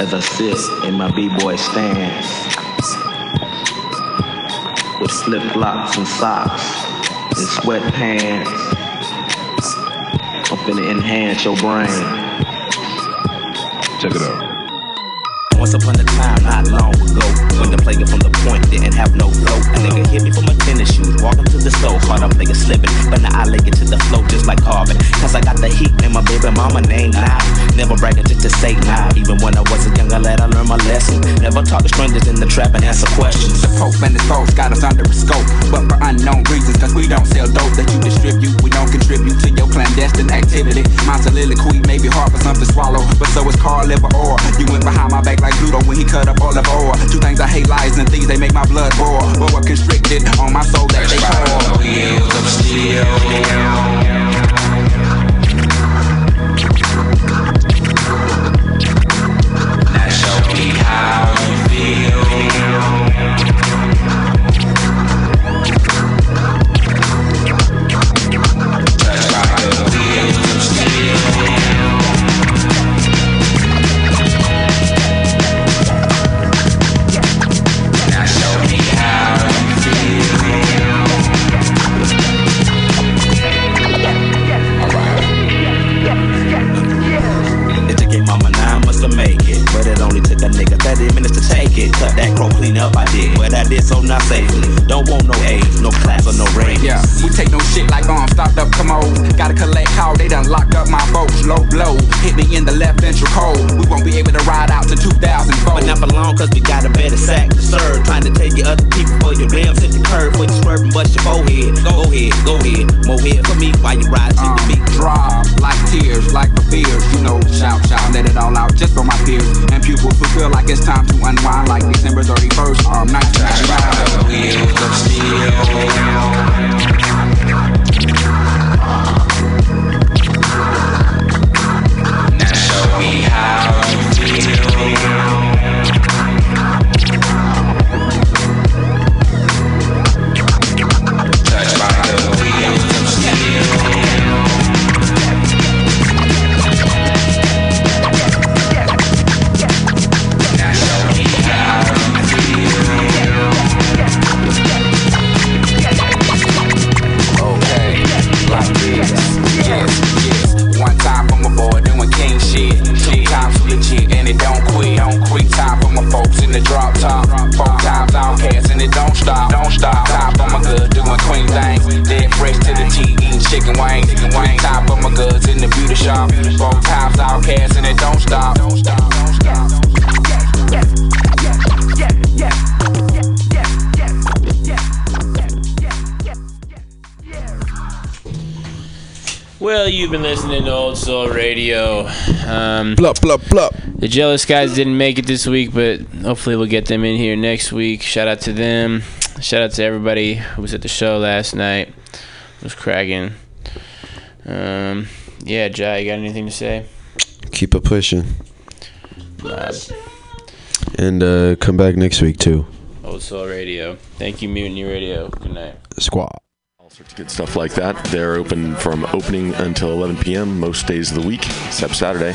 as I sit in my b-boy stance with flip flops and socks and sweatpants, I'm finna enhance your brain. Check it out. Once upon a time, not long ago, when the player from the point didn't have no flow. A nigga hit me for my tennis shoes, walking to the store, caught a player slipping, but now I lay it to the flow just like carbon. Cause I got the heat and my baby mama named Nah. Never bragging just to say nah. Even when I was a younger lad, I learned my lesson. Never talk to strangers in the trap and answer questions. The Pope and his folks got us under a scope, but for unknown reasons, cause we don't sell dope that you distribute. We don't contribute to your clandestine activity. My soliloquy may be hard for some to swallow, but so is Carl liver or you went behind my back like Pluto when he cut up all of ore. Two things I hate lies and thieves, they make my blood boil. But what constricted on my soul that they call. Wheels of steel. Soul Radio. Um, blup, blup, blup. The Jealous guys didn't make it this week, but hopefully we'll get them in here next week. Shout out to them. Shout out to everybody who was at the show last night. It was cracking. Um, yeah, Jai, you got anything to say? Keep it pushing. Nah, And uh, come back next week, too. Old Soul Radio. Thank you, Mutiny Radio. Good night. Squad. Of good stuff like that. They're open from opening until 11 p.m. most days of the week, except Saturday.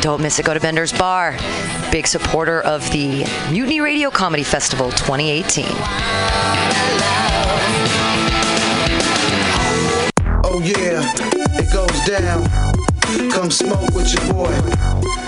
Don't miss it. Go to Bender's Bar. Big supporter of the Mutiny Radio Comedy Festival 2018. Oh yeah, it goes down. Come smoke with your boy.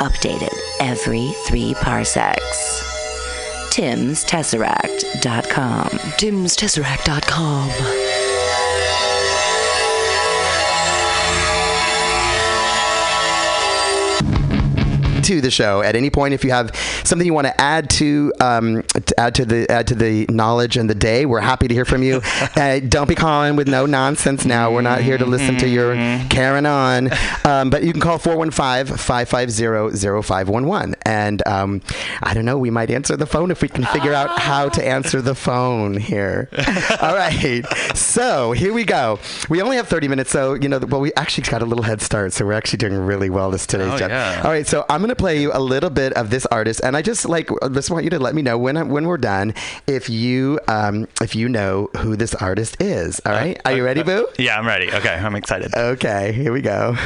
Updated every three parsecs. TimsTesseract.com. TimsTesseract.com. to the show at any point if you have something you want to add to um, to add to the add to the knowledge and the day we're happy to hear from you. Uh, don't be calling with no nonsense now. We're not here to listen to your carrying on. Um, but you can call 415-550-0511 and um, I don't know we might answer the phone if we can figure out how to answer the phone here. All right. So here we go. We only have 30 minutes so you know well we actually got a little head start so we're actually doing really well this today's Oh, job. yeah. all right so I'm gonna play you a little bit of this artist, and I just like uh, just want you to let me know when I, when we're done if you um, if you know who this artist is. All right, are you ready, uh, uh, Boo? Yeah, I'm ready. Okay, I'm excited. Okay, here we go.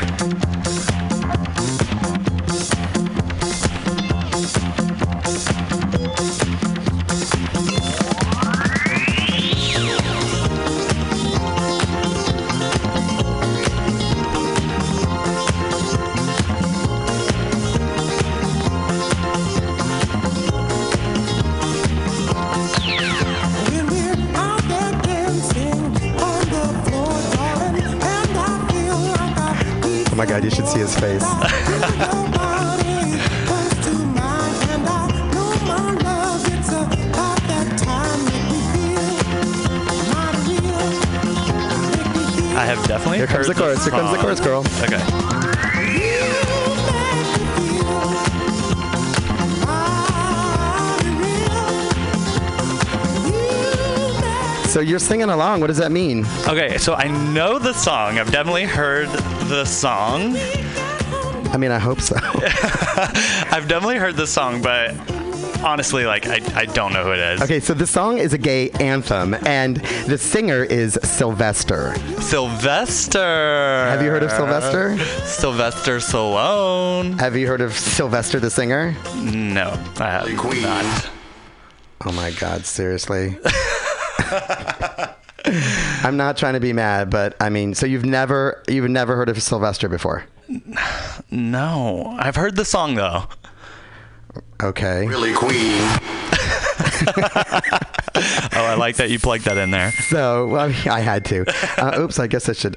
You're singing along. What does that mean? Okay, so I know the song. I've definitely heard the song. I mean, I hope so. I've definitely heard the song, but honestly, like, I, I don't know who it is. Okay, so the song is a gay anthem, and the singer is Sylvester. Sylvester. Have you heard of Sylvester? Sylvester Stallone. Have you heard of Sylvester the singer? No, I have not. Oh my God, seriously. I'm not trying to be mad, but I mean, so you've never you've never heard of Sylvester before? No, I've heard the song though. Okay. Really, Queen. oh, I like that you plugged that in there. So well, I had to. Uh, oops, I guess I should